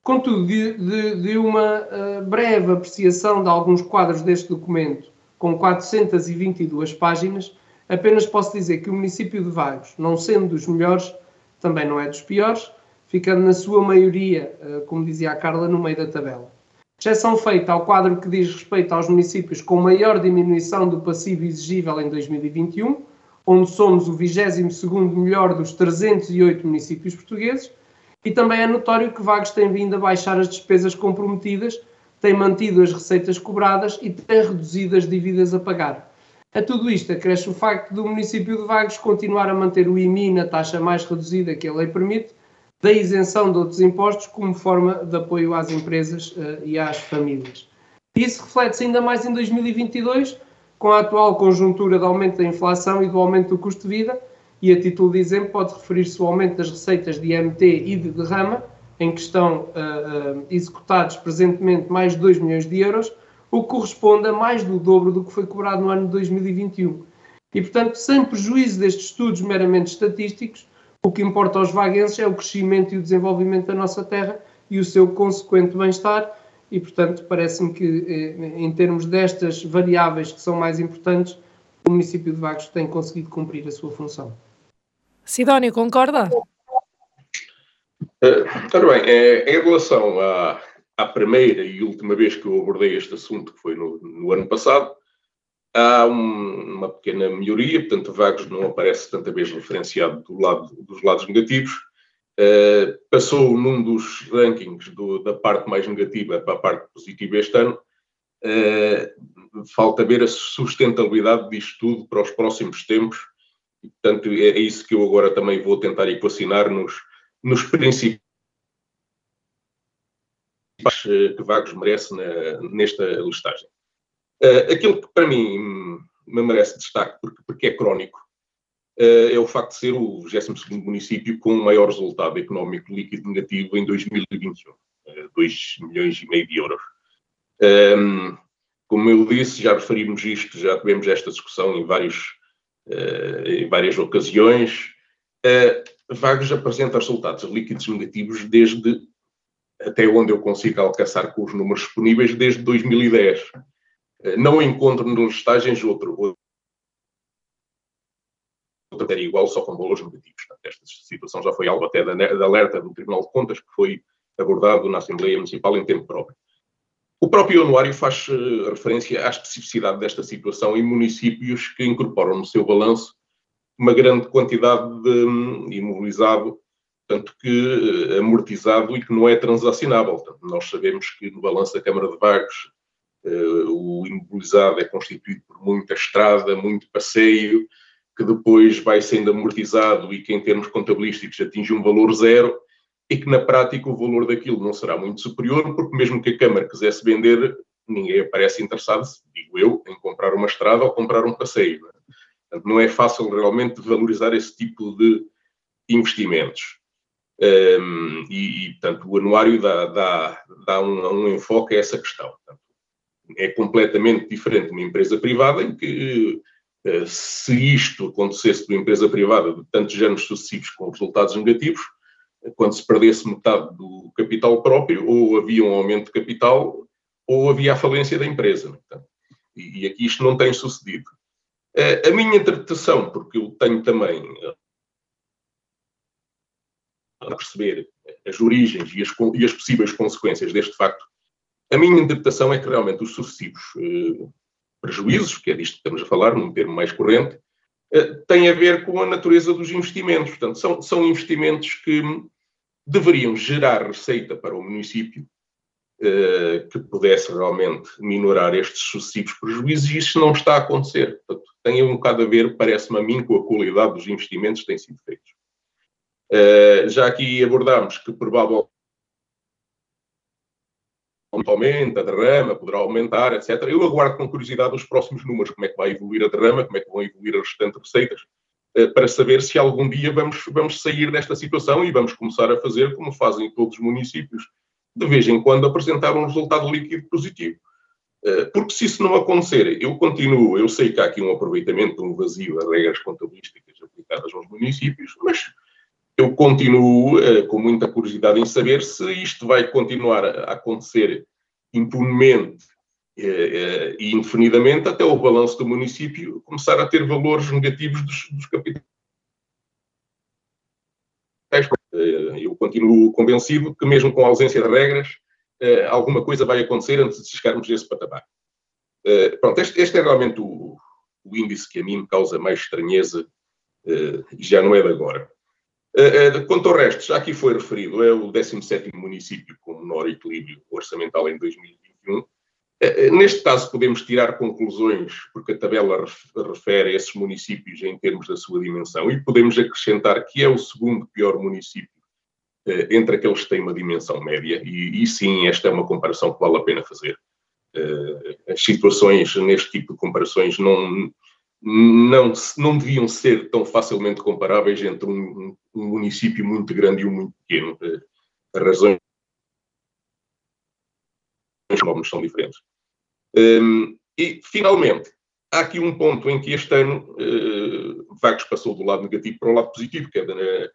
Contudo, de, de, de uma uh, breve apreciação de alguns quadros deste documento, com 422 páginas, apenas posso dizer que o município de Vagos, não sendo dos melhores, também não é dos piores, ficando na sua maioria, eh, como dizia a Carla, no meio da tabela. Exceção feita ao quadro que diz respeito aos municípios com maior diminuição do passivo exigível em 2021, onde somos o 22º melhor dos 308 municípios portugueses, e também é notório que Vagos tem vindo a baixar as despesas comprometidas, tem mantido as receitas cobradas e tem reduzido as dívidas a pagar. A tudo isto acresce o facto do município de Vagos continuar a manter o IMI na taxa mais reduzida que a lei permite, da isenção de outros impostos como forma de apoio às empresas uh, e às famílias. Isso reflete-se ainda mais em 2022, com a atual conjuntura de aumento da inflação e do aumento do custo de vida, e a título de exemplo pode referir-se ao aumento das receitas de IMT e de derrama, em que estão uh, executados presentemente mais de 2 milhões de euros, o que corresponde a mais do dobro do que foi cobrado no ano de 2021. E, portanto, sem prejuízo destes estudos meramente estatísticos, o que importa aos vaguenses é o crescimento e o desenvolvimento da nossa terra e o seu consequente bem-estar, e, portanto, parece-me que, eh, em termos destas variáveis que são mais importantes, o município de Vagos tem conseguido cumprir a sua função. Sidónio, concorda? Uh, ora bem, é, em relação à, à primeira e última vez que eu abordei este assunto, que foi no, no ano passado, há um, uma pequena melhoria, portanto, Vagos não aparece tanta vez referenciado do lado, dos lados negativos. Uh, passou num dos rankings do, da parte mais negativa para a parte positiva este ano. Uh, falta ver a sustentabilidade disto tudo para os próximos tempos. E, portanto, é, é isso que eu agora também vou tentar equacionar nos, nos princípios que Vagos merece na, nesta listagem. Uh, aquilo que para mim me merece destaque, porque, porque é crónico, uh, é o facto de ser o 22 município com o maior resultado económico líquido negativo em 2021, uh, 2 milhões e meio de euros. Um, ehm, como eu disse, já referimos isto, já tivemos esta discussão em, vários, em várias ocasiões. Vagos apresenta resultados líquidos negativos desde até onde eu consigo alcançar com os números disponíveis desde 2010. Eh, não encontro nas listagens outro, outro matéria igual, só com valores negativos. Esta situação já foi algo até da, alerta do Tribunal de Contas, que foi abordado na Assembleia Municipal em tempo próprio. O próprio anuário faz uh, referência à especificidade desta situação em municípios que incorporam no seu balanço uma grande quantidade de um, imobilizado tanto que eh, amortizado e que não é transacionável. Portanto, nós sabemos que no balanço da Câmara de Vagos uh, o imobilizado é constituído por muita estrada, muito passeio, que depois vai sendo amortizado e que em termos contabilísticos atinge um valor zero e que na prática o valor daquilo não será muito superior, porque mesmo que a Câmara quisesse vender, ninguém aparece interessado, digo eu, em comprar uma estrada ou comprar um passeio. É? Não é fácil realmente valorizar esse tipo de investimentos. Um, e, e, portanto, o anuário dá, dá, dá um, um, enfoque a essa questão. É completamente diferente de uma empresa privada, em que, uh, se isto acontecesse de uma empresa privada de tantos anos sucessivos com resultados negativos, quando se perdesse metade do capital próprio, ou havia um aumento de capital, ou havia a falência da empresa. E aqui isto não tem sucedido. Uh, a minha interpretação, porque eu tenho também a perceber as origens e as, e as, possíveis consequências deste facto, a minha interpretação é que realmente os sucessivos eh, prejuízos, que é disto que estamos a falar, num termo mais corrente, eh, têm a ver com a natureza dos investimentos. Portanto, são, são investimentos que deveriam gerar receita para o município eh, que pudesse realmente minorar estes sucessivos prejuízos e isso não está a acontecer. Portanto, tem um bocado a ver, parece-me a mim, com a qualidade dos investimentos que têm sido feitos. Uh, já aqui abordámos que provavelmente aumenta, a derrama, poderá aumentar, etc. Eu aguardo com curiosidade os próximos números, como é que vai evoluir a derrama, como é que vão evoluir as restantes receitas, uh, para saber se algum dia vamos, vamos sair desta situação e vamos começar a fazer como fazem todos os municípios, de vez em quando apresentar um resultado líquido positivo. Uh, porque se isso não acontecer, eu continuo, eu sei que há aqui um aproveitamento, um vazio das regras contabilísticas aplicadas aos municípios, mas eu continuo uh, com muita curiosidade em saber se isto vai continuar a acontecer impunemente e indefinidamente até o balanço do município começar a ter valores negativos dos, dos capitais. Eu continuo convencido que, mesmo com a ausência de regras, alguma coisa vai acontecer antes de chegarmos a esse patamar. Pronto, este, este é realmente o, o, índice que a mim me causa mais estranheza e já não é de agora. Quanto ao resto, já aqui foi referido, é o 17º município com menor equilíbrio orçamental em 2021 eh, eh, neste caso, podemos tirar conclusões, porque a tabela refere a esses municípios em termos da sua dimensão, e podemos acrescentar que é o segundo pior município eh, entre aqueles que têm uma dimensão média, e, e, sim, esta é uma comparação que vale a pena fazer. As situações neste tipo de comparações não, não, não deviam ser tão facilmente comparáveis entre um, um município muito grande e um muito pequeno. As razões são diferentes. Um, e, finalmente, há aqui um ponto em que este ano Vagos passou do lado negativo para o lado positivo, que é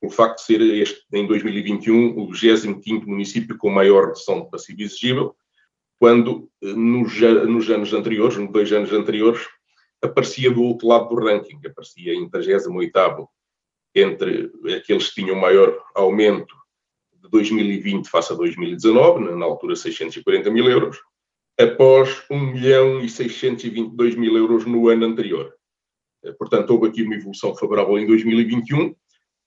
o facto de ser este, em 2021, o 25 município com maior redução de passivo exigível, quando uh, nos, nos, anos anteriores, nos dois anos anteriores, aparecia do outro lado do ranking, aparecia em 38 entre aqueles que tinham maior aumento de 2020 face a 2019, na altura 640 mil euros, após 1 milhão e 622 mil euros no ano anterior. Eh, portanto, houve aqui uma evolução favorável em 2021.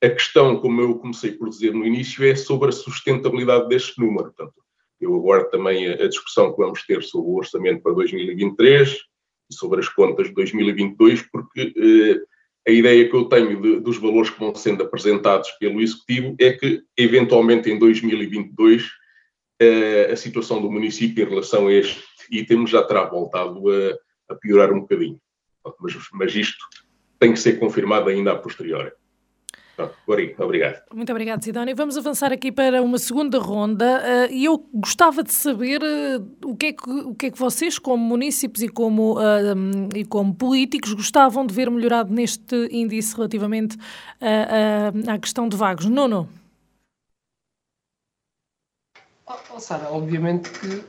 A questão, como eu comecei por dizer no início, é sobre a sustentabilidade deste número. Portanto, eu aguardo também a, discussão que vamos ter sobre o orçamento para 2023 e sobre as contas de 2022, porque eh, a ideia que eu tenho de, dos valores que vão sendo apresentados pelo Executivo é que, eventualmente, em 2022, a situação do município em relação a este item já terá voltado a, a piorar um bocadinho. Mas, mas, isto tem que ser confirmado ainda a posteriori. Obrigado. Muito obrigado, Sidónia. Vamos avançar aqui para uma segunda ronda eh, e eu gostava de saber eh, o que é que, o que, é que vocês, como municípios e como, uh, e como políticos, gostavam de ver melhorado neste índice relativamente à questão de vagos. Nuno? Oh, Sara, obviamente que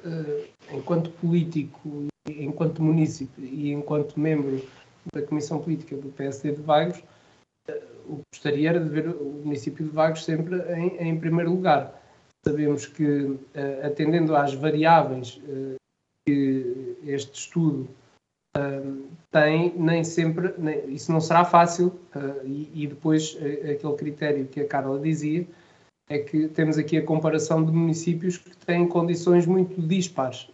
enquanto político, enquanto município e enquanto membro da Comissão Política do PSD de Vagos, gostaria era de ver o município de Vagos sempre em, em primeiro lugar. Sabemos que, uh, atendendo às variáveis que este estudo tem, nem sempre, nem, isso não será fácil, e, e, depois aquele critério que a Carla dizia, é que temos aqui a comparação de municípios que têm condições muito dispares,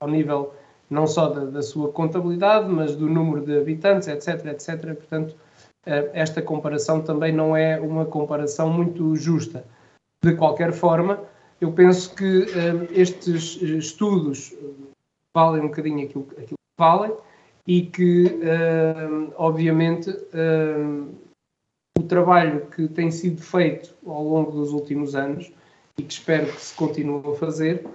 ao nível não só da, da, sua contabilidade, mas do número de habitantes, etc, etc. Portanto, uh, esta comparação também não é uma comparação muito justa. De qualquer forma, eu penso que uh, estes estudos valem um bocadinho aquilo, aquilo que valem e que, obviamente, o trabalho que tem sido feito ao longo dos últimos anos e que espero que se continue a fazer,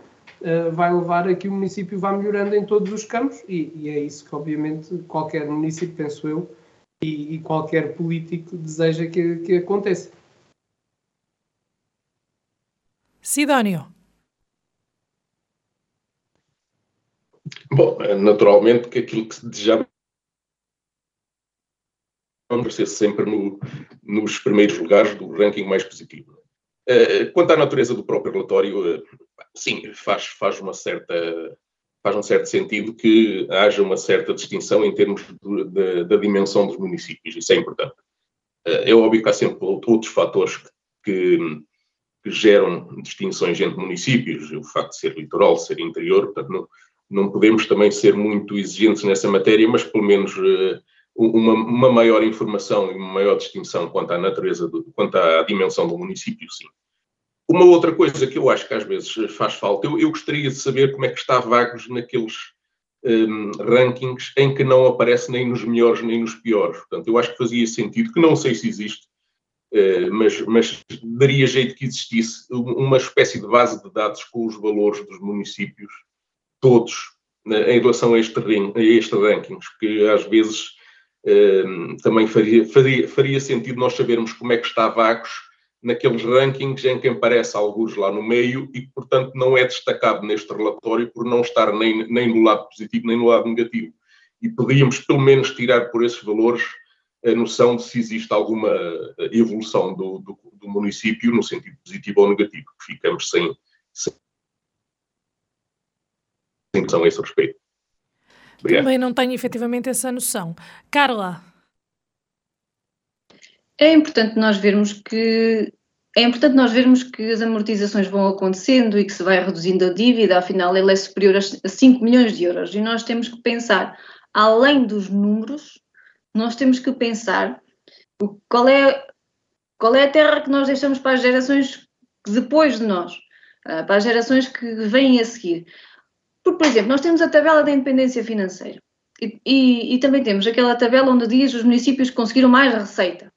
uh, vai levar a que o município vá melhorando em todos os campos e, e é isso que, obviamente, qualquer município, penso eu, e, e qualquer político deseja que, que aconteça. Sidónio. Bom, naturalmente que aquilo que desejamos vamos ser sempre no, nos primeiros lugares do ranking mais positivo. Uh, quanto à natureza do próprio relatório, uh, sim, faz, faz, uma certa, faz um certo sentido que haja uma certa distinção em termos da dimensão dos municípios, isso é importante. Uh, é óbvio que há sempre outros fatores que, que, geram distinções entre municípios, o facto de ser litoral, ser interior, portanto, não, não podemos também ser muito exigentes nessa matéria, mas pelo menos uma, uma, maior informação e uma maior distinção quanto à natureza, do, quanto à dimensão do município, sim. Uma outra coisa que eu acho que às vezes faz falta, eu, eu gostaria de saber como é que está Vagos naqueles um, rankings em que não aparece nem nos melhores nem nos piores. Portanto, eu acho que fazia sentido, que não sei se existe, uh, mas, mas daria jeito que existisse uma espécie de base de dados com os valores dos municípios, todos, uh, em relação a este, a este rankings, porque às vezes também faria, faria, faria sentido nós sabermos como é que está Vagos naqueles rankings em que aparece alguns lá no meio e que, portanto, não é destacado neste relatório por não estar nem, nem no lado positivo nem no lado negativo. E podíamos, pelo menos, tirar por esses valores a noção de se existe alguma eh, evolução do, do, do município no sentido positivo ou negativo, que ficamos sem, sem, sem noção a esse respeito. Obrigado. Também não tenho efetivamente essa noção. Carla. É importante nós vermos que é importante nós vermos que as amortizações vão acontecendo e que se vai reduzindo a dívida, afinal ela é superior a 5 milhões de euros e nós temos que pensar, além dos números, nós temos que pensar qual é, qual é a terra que nós deixamos para as gerações depois de nós, ah, para as gerações que vêm a seguir. Porque, por exemplo, nós temos a tabela da independência financeira e, e, e também temos aquela tabela onde diz os municípios que conseguiram mais receita.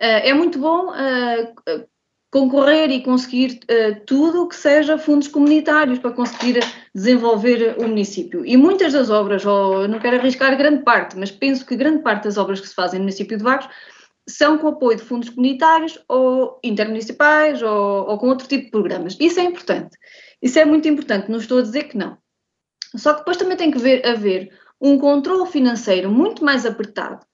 Uh, é muito bom uh, concorrer e conseguir uh, tudo que seja fundos comunitários para conseguir desenvolver o município. E muitas das obras, ou não quero arriscar grande parte, mas penso que grande parte das obras que se fazem no município de Vagos são com apoio de fundos comunitários ou intermunicipais ou, ou com outro tipo de programas. Isso é importante. Isso é muito importante, não estou a dizer que não. Só que depois também tem que ver, haver um controle financeiro muito mais apertado,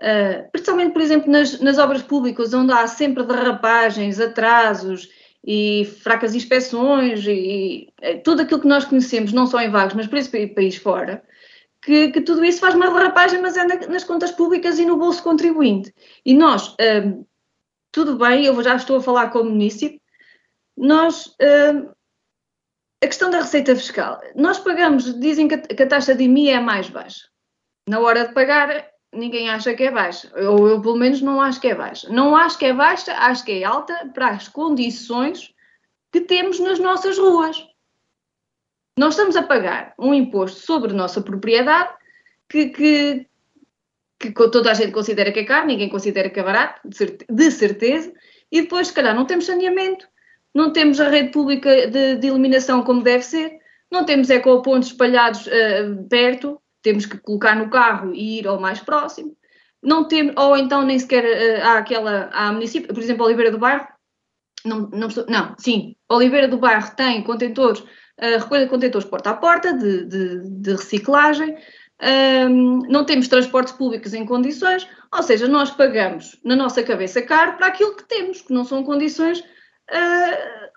uh, principalmente, por exemplo, nas, nas, obras públicas, onde há sempre derrapagens, atrasos e fracas inspeções e, e eh, tudo aquilo que nós conhecemos, não só em Vagos, mas por esse país fora, que, que, tudo isso faz uma derrapagem, mas é na, nas contas públicas e no bolso contribuinte. E nós, uh, tudo bem, eu já estou a falar como município, nós uh, a questão da receita fiscal. Nós pagamos, dizem que a, que a taxa de IMI é mais baixa. Na hora de pagar, ninguém acha que é baixa. Ou eu, pelo menos, não acho que é baixa. Não acho que é baixa, acho que é alta para as condições que temos nas nossas ruas. Nós estamos a pagar um imposto sobre nossa propriedade que, que, que toda a gente considera que é caro, ninguém considera que é barato, de certeza, e depois, se calhar, não temos saneamento, não temos a rede pública de, de eliminação como deve ser, não temos ecopontos espalhados uh, perto, temos que colocar no carro e ir ao mais próximo. Não temos, ou então nem sequer uh, há aquela, há município, por exemplo, Oliveira do Bairro, não, não, não sim, Oliveira do Bairro tem contentores, uh, recolha de contentores porta a porta, de, de, de reciclagem, um, não temos transportes públicos em condições, ou seja, nós pagamos na nossa cabeça caro para aquilo que temos, que não são condições uh,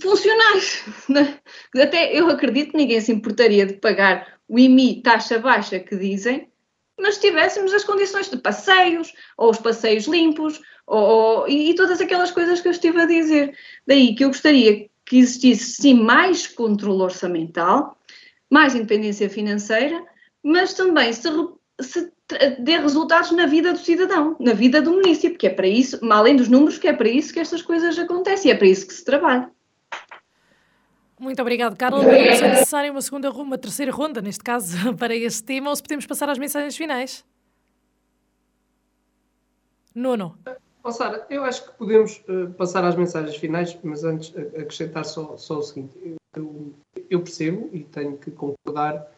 funcionais. Né? Até eu acredito que ninguém se importaria de pagar o IMI taxa baixa que dizem, mas tivéssemos as condições de passeios, ou os passeios limpos, ou, ou, e, e todas aquelas coisas que eu estive a dizer. Daí que eu gostaria que existisse sim mais controle orçamental, mais independência financeira, mas também se, se dê resultados na vida do cidadão, na vida do município, que é para isso, além dos números, que é para isso que estas coisas acontecem, é para isso que se trabalha. Muito obrigado, Carla. Não é necessária uma segunda uma terceira ronda, neste caso, para este tema, ou se podemos passar às mensagens finais? Nono. Oh, Sara, eu acho que podemos uh, passar às mensagens finais, mas antes uh, acrescentar só, só o seguinte. Eu, eu, percebo e tenho que concordar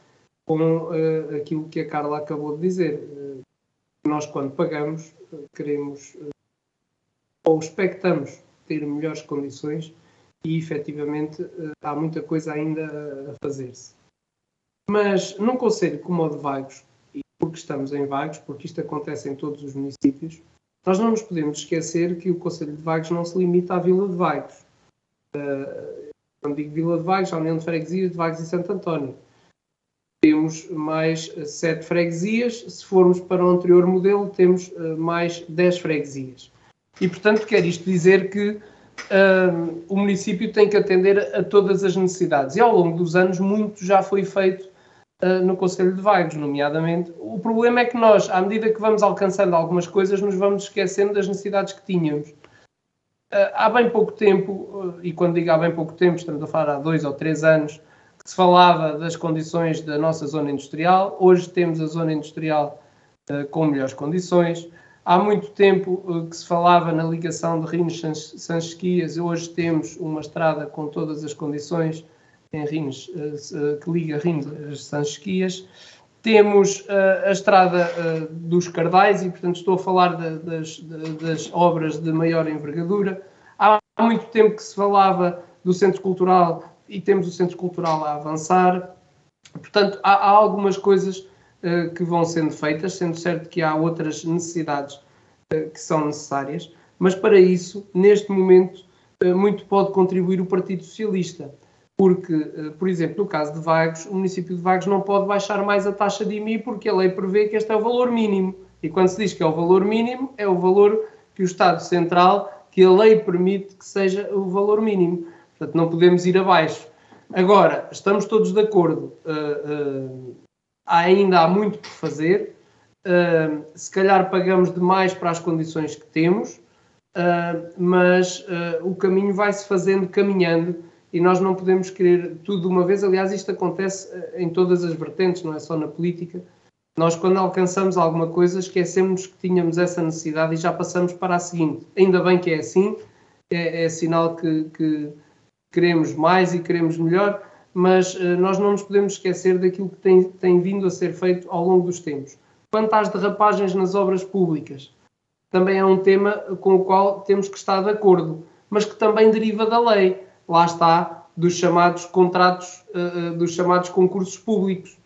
com uh, aquilo que a Carla acabou de dizer. Uh, nós, quando pagamos, queremos ou expectamos ter melhores condições e, efetivamente, há muita coisa ainda a fazer-se. Mas num conselho como o de Vagos, e porque estamos em Vagos, porque isto acontece em todos os municípios, nós não nos podemos esquecer que o Conselho de Vagos não se limita à Vila de Vagos. quando digo Vila de Vagos, a União de Freguesias de Vagos e Santo António temos mais sete freguesias, se formos para o anterior modelo, temos uh, mais 10 freguesias. E, portanto, quer isto dizer que uh, o município tem que atender a, todas as necessidades. E ao longo dos anos, muito já foi feito uh, no Conselho de Vagos, nomeadamente. O problema é que nós, à medida que vamos alcançando algumas coisas, nos vamos esquecendo das necessidades que tínhamos. há bem pouco tempo, e quando digo há bem pouco tempo, estamos a falar há dois ou três anos, se falava das condições da nossa zona industrial, hoje temos a zona industrial uh, com melhores condições. Há muito tempo uh, que se falava na ligação de Rines-Sanchesquias, hoje temos uma estrada com todas as condições em Rines, uh, que liga Rines-Sanchesquias. temos uh, a estrada dos Cardais, e portanto estou a falar das, das, obras de maior envergadura. Há, muito tempo que se falava do Centro Cultural e temos o Centro Cultural a avançar. Portanto, há, há algumas coisas que vão sendo feitas, sendo certo que há outras necessidades que são necessárias, mas para isso, neste momento, muito pode contribuir o Partido Socialista porque, eh, por exemplo, no caso de Vagos, o município de Vagos não pode baixar mais a taxa de IMI porque a lei prevê que este é o valor mínimo. E quando se diz que é o valor mínimo, é o valor que o Estado Central, que a lei permite que seja o valor mínimo. Portanto, não podemos ir abaixo. Agora, estamos todos de acordo, uh, uh, ainda há muito por fazer, uh, se calhar pagamos demais para as condições que temos, mas o caminho vai-se fazendo caminhando e nós não podemos querer tudo de uma vez. Aliás, isto acontece eh, em todas as vertentes, não é só na política. Nós, quando alcançamos alguma coisa, esquecemos que tínhamos essa necessidade e já passamos para a seguinte. Ainda bem que é assim, é, é sinal que, que, queremos mais e queremos melhor, mas uh, nós não nos podemos esquecer daquilo que tem, tem vindo a ser feito ao longo dos tempos. Quanto às derrapagens nas obras públicas, também é um tema com o qual temos que estar de acordo, mas que também deriva da lei lá está, dos chamados contratos, uh, dos chamados concursos públicos,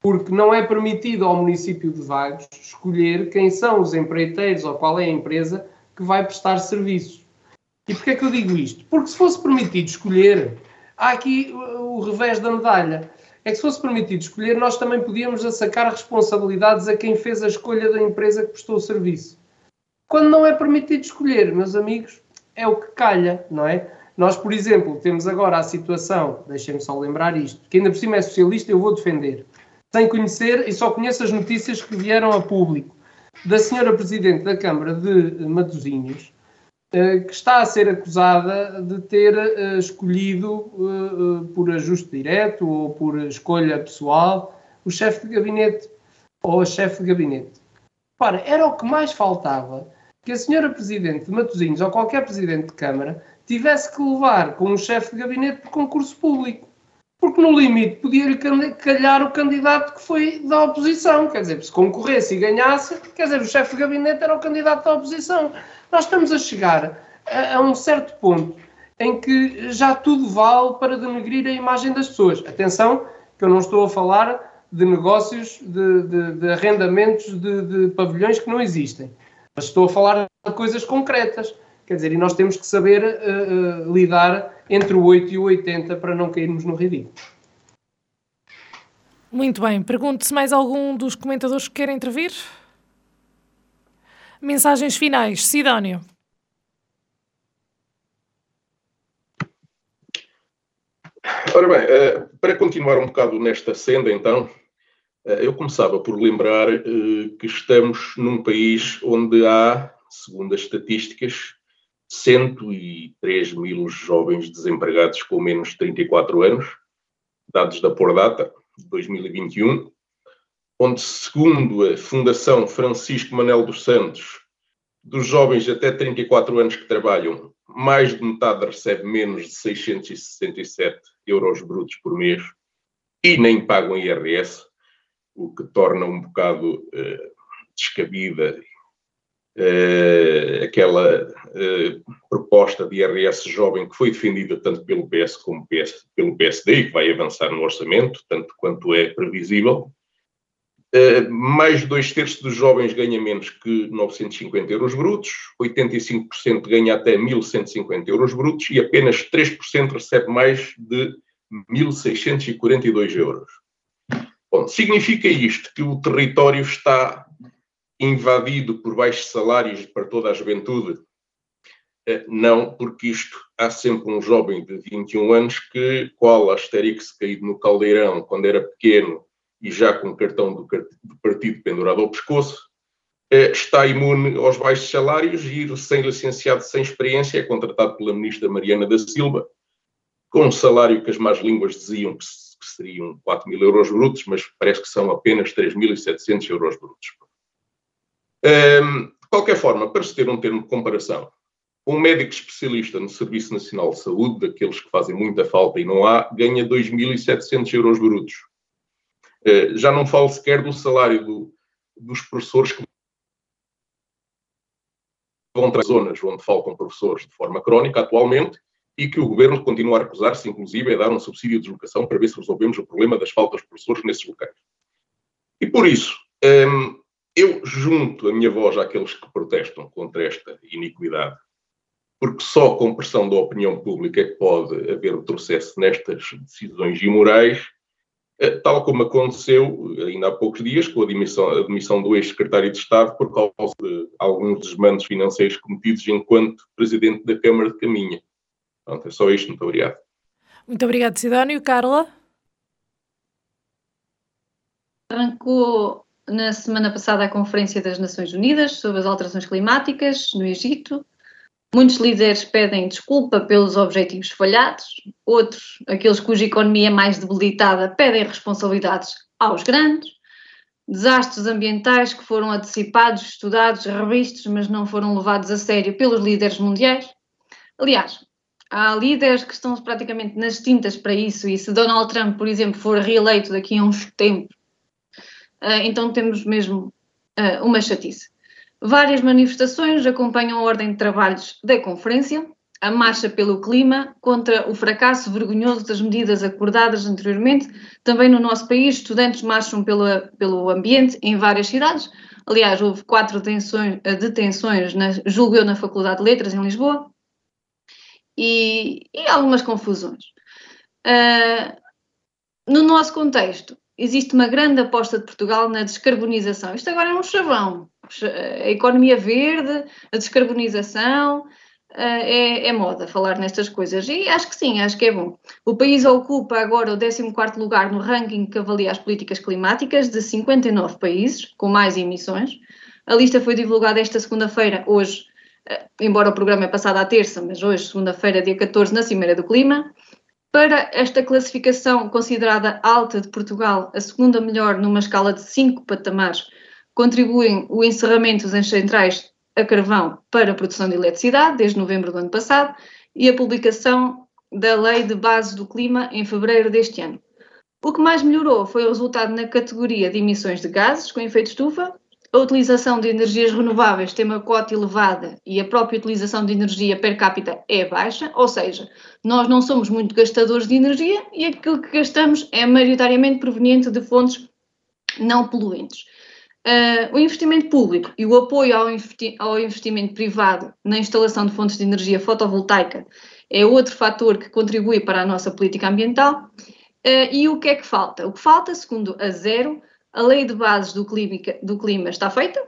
porque não é permitido ao município de Vagos escolher quem são os empreiteiros ou qual é a empresa que vai prestar serviços. E porquê é que eu digo isto? Porque se fosse permitido escolher, há aqui o revés da medalha. É que se fosse permitido escolher, nós também podíamos assacar responsabilidades a quem fez a escolha da empresa que prestou o serviço. Quando não é permitido escolher, meus amigos, é o que calha, não é? Nós, por exemplo, temos agora a situação, deixem-me só lembrar isto, que ainda por cima é socialista, eu vou defender, sem conhecer e só conheço as notícias que vieram a público da senhora Presidente da Câmara de Matosinhos, eh, que está a ser acusada de ter eh, escolhido eh, por ajuste direto ou por escolha pessoal o chefe de gabinete ou a chefe de gabinete. Para, era o que mais faltava que a senhora Presidente de Matosinhos ou qualquer Presidente de Câmara tivesse que levar com chefe de gabinete de concurso público. Porque no limite podia-lhe calhar o candidato que foi da oposição. Quer dizer, se concorresse e ganhasse, quer dizer, o chefe de gabinete era o candidato da oposição. Nós estamos a chegar a, a um certo ponto em que já tudo vale para denegrir a imagem das pessoas. Atenção, que eu não estou a falar de negócios, de, de, de arrendamentos de, de pavilhões que não existem. Mas estou a falar de coisas concretas. Quer dizer, e nós temos que saber uh, uh, lidar entre o 8 e o 80 para não cairmos no ridículo. Muito bem. Pergunto se mais algum dos comentadores que quer intervir. Mensagens finais. Sidónio. Ora bem, uh, para continuar um bocado nesta senda, então, eu começava por lembrar que estamos num país onde há, segundo as estatísticas, 103 mil jovens desempregados com menos de 34 anos, dados da Pordata de 2021, onde, segundo a Fundação Francisco Manel dos Santos, dos jovens até 34 anos que trabalham, mais de metade recebe menos de 667 euros brutos por mês e nem pagam IRS, o que torna um bocado uh, descabida uh, aquela uh, proposta de IRS jovem que foi defendida tanto pelo PS como PS, pelo PSD e que vai avançar no orçamento, tanto quanto é previsível. Uh, mais de dois terços dos jovens ganha menos que 950 euros brutos, 85% ganha até 1.150 euros brutos e apenas 3% recebe mais de 1.642 euros. Bom, significa isto que o território está invadido por baixos salários para toda a juventude? Eh, não, porque isto há sempre um jovem de 21 anos que, qual Asterix caído no caldeirão quando era pequeno e já com o cartão do, partido pendurado ao pescoço, eh, está imune aos baixos salários e, sem licenciado, sem experiência, é contratado pela ministra Mariana da Silva, com um salário que as más línguas diziam que seriam 4 mil euros brutos, mas parece que são apenas 3.700 euros brutos. De qualquer forma, para se ter um termo de comparação, um médico especialista no Serviço Nacional de Saúde, daqueles que fazem muita falta e não há, ganha 2.700 euros brutos. Uh, já não falo sequer do salário do, dos professores que vão para zonas onde faltam professores de forma crónica atualmente e que o governo continua a recusar-se, inclusive, a dar um subsídio de deslocação para ver se resolvemos o problema das faltas de professores nesses locais. E por isso, eu junto a minha voz àqueles que protestam contra esta iniquidade, porque só com pressão da opinião pública é que pode haver retrocesso nestas decisões imorais, eh, tal como aconteceu ainda há poucos dias com a demissão, a demissão do ex-secretário de Estado por causa de alguns desmandos financeiros cometidos enquanto presidente da Câmara de Caminha. Pronto, é só isto. Muito obrigado. Muito obrigado, Sidónio. Carla? Arrancou na semana passada a Conferência das Nações Unidas sobre as alterações climáticas no Egito. Muitos líderes pedem desculpa pelos objetivos falhados, outros, aqueles cuja economia é mais debilitada, pedem responsabilidades aos grandes. Desastres ambientais que foram antecipados, estudados, revistos, mas não foram levados a sério pelos líderes mundiais. Aliás, há líderes que estão praticamente nas tintas para isso, e se Donald Trump, por exemplo, for reeleito daqui a uns tempos, então temos mesmo eh, uma chatice. Várias manifestações acompanham a ordem de trabalhos da conferência, a marcha pelo clima contra o fracasso vergonhoso das medidas acordadas anteriormente. Também no nosso país, estudantes marcham pelo, pelo ambiente em várias cidades. Aliás, houve quatro detenções, eh, detenções na, julgo eu, na Faculdade de Letras, em Lisboa, e, e algumas confusões. Uh, no nosso contexto, existe uma grande aposta de Portugal na descarbonização. Isto agora é um chavão. A economia verde, a descarbonização, é, é, moda falar nestas coisas. E acho que sim, acho que é bom. O país ocupa agora o 14 lugar no ranking que avalia as políticas climáticas de 59 países, com mais emissões. A lista foi divulgada esta segunda-feira, hoje, eh, embora o programa é passado à terça, mas hoje, segunda-feira, dia 14, na Cimeira do Clima. Para esta classificação considerada alta de Portugal, a segunda melhor numa escala de cinco patamares, contribuem o encerramento das centrais a carvão para a produção de eletricidade, desde novembro do ano passado, e a publicação da Lei de Base do Clima em fevereiro deste ano. O que mais melhorou foi o resultado na categoria de emissões de gases com efeito estufa, a utilização de energias renováveis tem uma cota elevada e a própria utilização de energia per capita é baixa, ou seja, nós não somos muito gastadores de energia e aquilo que gastamos é maioritariamente proveniente de fontes não poluentes. Uh, o investimento público e o apoio ao, investi ao investimento privado na instalação de fontes de energia fotovoltaica é outro fator que contribui para a nossa política ambiental. Uh, e o que é que falta? O que falta, segundo a Zero, a lei de bases do clima, do clima está feita,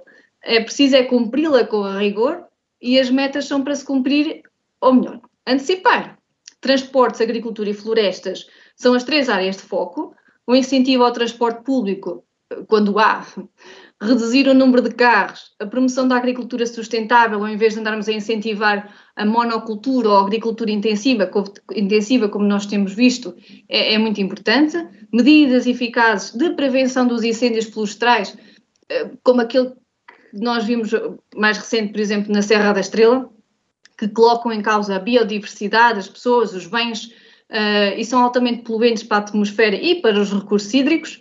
é preciso é cumpri-la com rigor e as metas são para se cumprir, ou melhor, antecipar. Transportes, agricultura e florestas são as três áreas de foco. O incentivo ao transporte público, quando há, reduzir o número de carros, a promoção da agricultura sustentável, ao invés de andarmos a incentivar a monocultura ou a agricultura intensiva, intensiva como nós temos visto, é, é muito importante. Medidas eficazes de prevenção dos incêndios florestais, eh, como aquele que nós vimos mais recente, por exemplo, na Serra da Estrela, que colocam em causa a biodiversidade, as pessoas, os bens, uh, e são altamente poluentes para a atmosfera e para os recursos hídricos.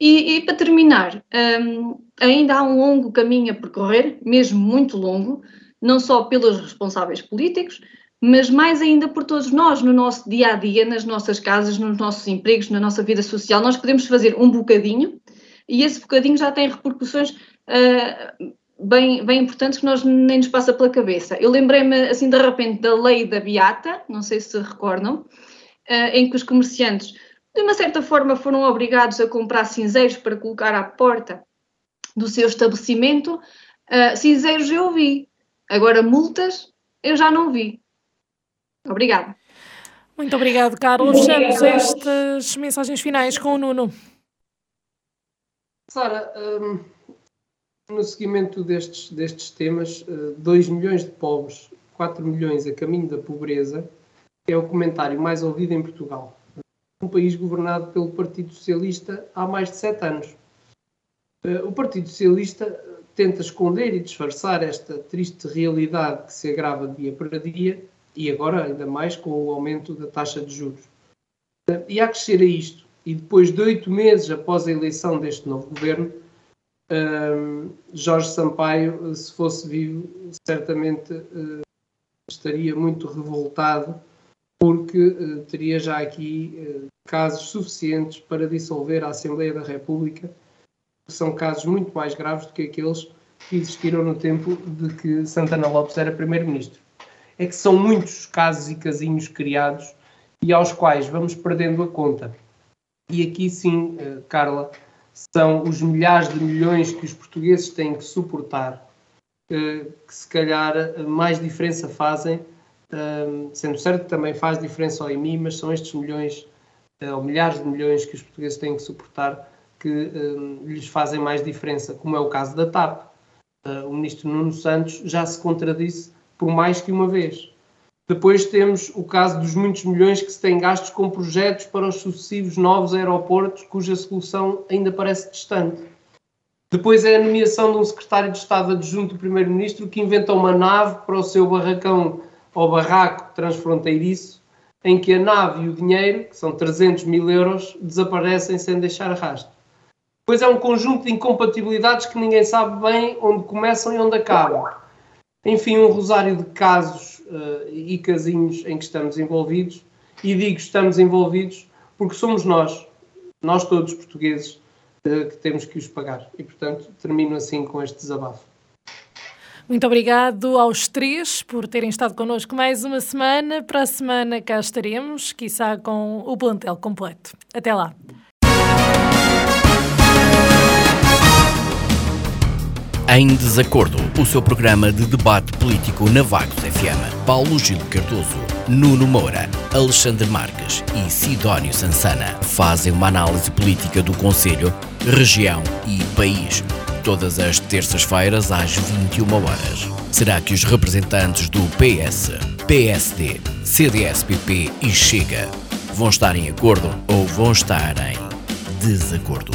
E, e para terminar, um, ainda há um longo caminho a percorrer, mesmo muito longo, não só pelos responsáveis políticos, mas mais ainda por todos nós, no nosso dia a dia, nas nossas casas, nos nossos empregos, na nossa vida social. Nós podemos fazer um bocadinho e esse bocadinho já tem repercussões uh, bem, bem importantes que nós nem nos passa pela cabeça. Eu lembrei-me, assim, de repente, da lei da Beata, não sei se recordam, uh, em que os comerciantes de uma certa forma foram obrigados a comprar cinzeiros para colocar à porta do seu estabelecimento. Uh, cinzeiros eu vi, agora multas eu já não vi. Obrigada. Muito obrigado, Carlos. Fechamos estas mensagens finais com o Nuno. Sara, um, no seguimento destes, destes temas, 2 uh, milhões de pobres, 4 milhões a caminho da pobreza, é o comentário mais ouvido em Portugal um país governado pelo Partido Socialista há mais de sete anos. Eh, o Partido Socialista tenta esconder e disfarçar esta triste realidade que se agrava dia para dia e agora ainda mais com o aumento da taxa de juros. Eh, e há que ser a isto, e depois de oito meses após a eleição deste novo governo, um, Jorge Sampaio, se fosse vivo, certamente estaria muito revoltado, porque uh, teria já aqui uh, casos suficientes para dissolver a Assembleia da República, que são casos muito mais graves do que aqueles que existiram no tempo de que Santana Lopes era Primeiro-Ministro. É que são muitos casos e casinhos criados e aos quais vamos perdendo a conta. E aqui sim, Carla, são os milhares de milhões que os portugueses têm que suportar, que se calhar mais diferença fazem, sendo certo que também faz diferença ao IMI, mas são estes milhões eh, ou milhares de milhões que os portugueses têm que suportar que lhes fazem mais diferença, como é o caso da TAP. Eh, o ministro Nuno Santos já se contradisse por mais que uma vez. Depois temos o caso dos muitos milhões que se têm gastos com projetos para os sucessivos novos aeroportos, cuja solução ainda parece distante. Depois é a nomeação de um secretário de Estado adjunto do Primeiro-Ministro que inventa uma nave para o seu barracão ou barraco transfronteiriço, em que a nave e o dinheiro, que são 300 mil euros, desaparecem sem deixar rastro. Depois é um conjunto de incompatibilidades que ninguém sabe bem onde começam e onde acabam. Enfim, um rosário de casos uh, e casinhos em que estamos envolvidos. E digo estamos envolvidos porque somos nós, nós todos portugueses, uh, que temos que os pagar. E, portanto, termino assim com este desabafo. Muito obrigado aos três por terem estado connosco mais uma semana. Para a semana cá estaremos, quiçá com o plantel completo. Até lá. Em Desacordo, o seu programa de debate político na Vagos FM. Paulo Gil Cardoso, Nuno Moura, Alexandre Marques e Sidónio Sansana fazem uma análise política do Conselho, região e país. Todas as terças-feiras às 21 horas. Será que os representantes do PS, PSD, CDS-PP e Chega vão estar em acordo ou vão estar em desacordo?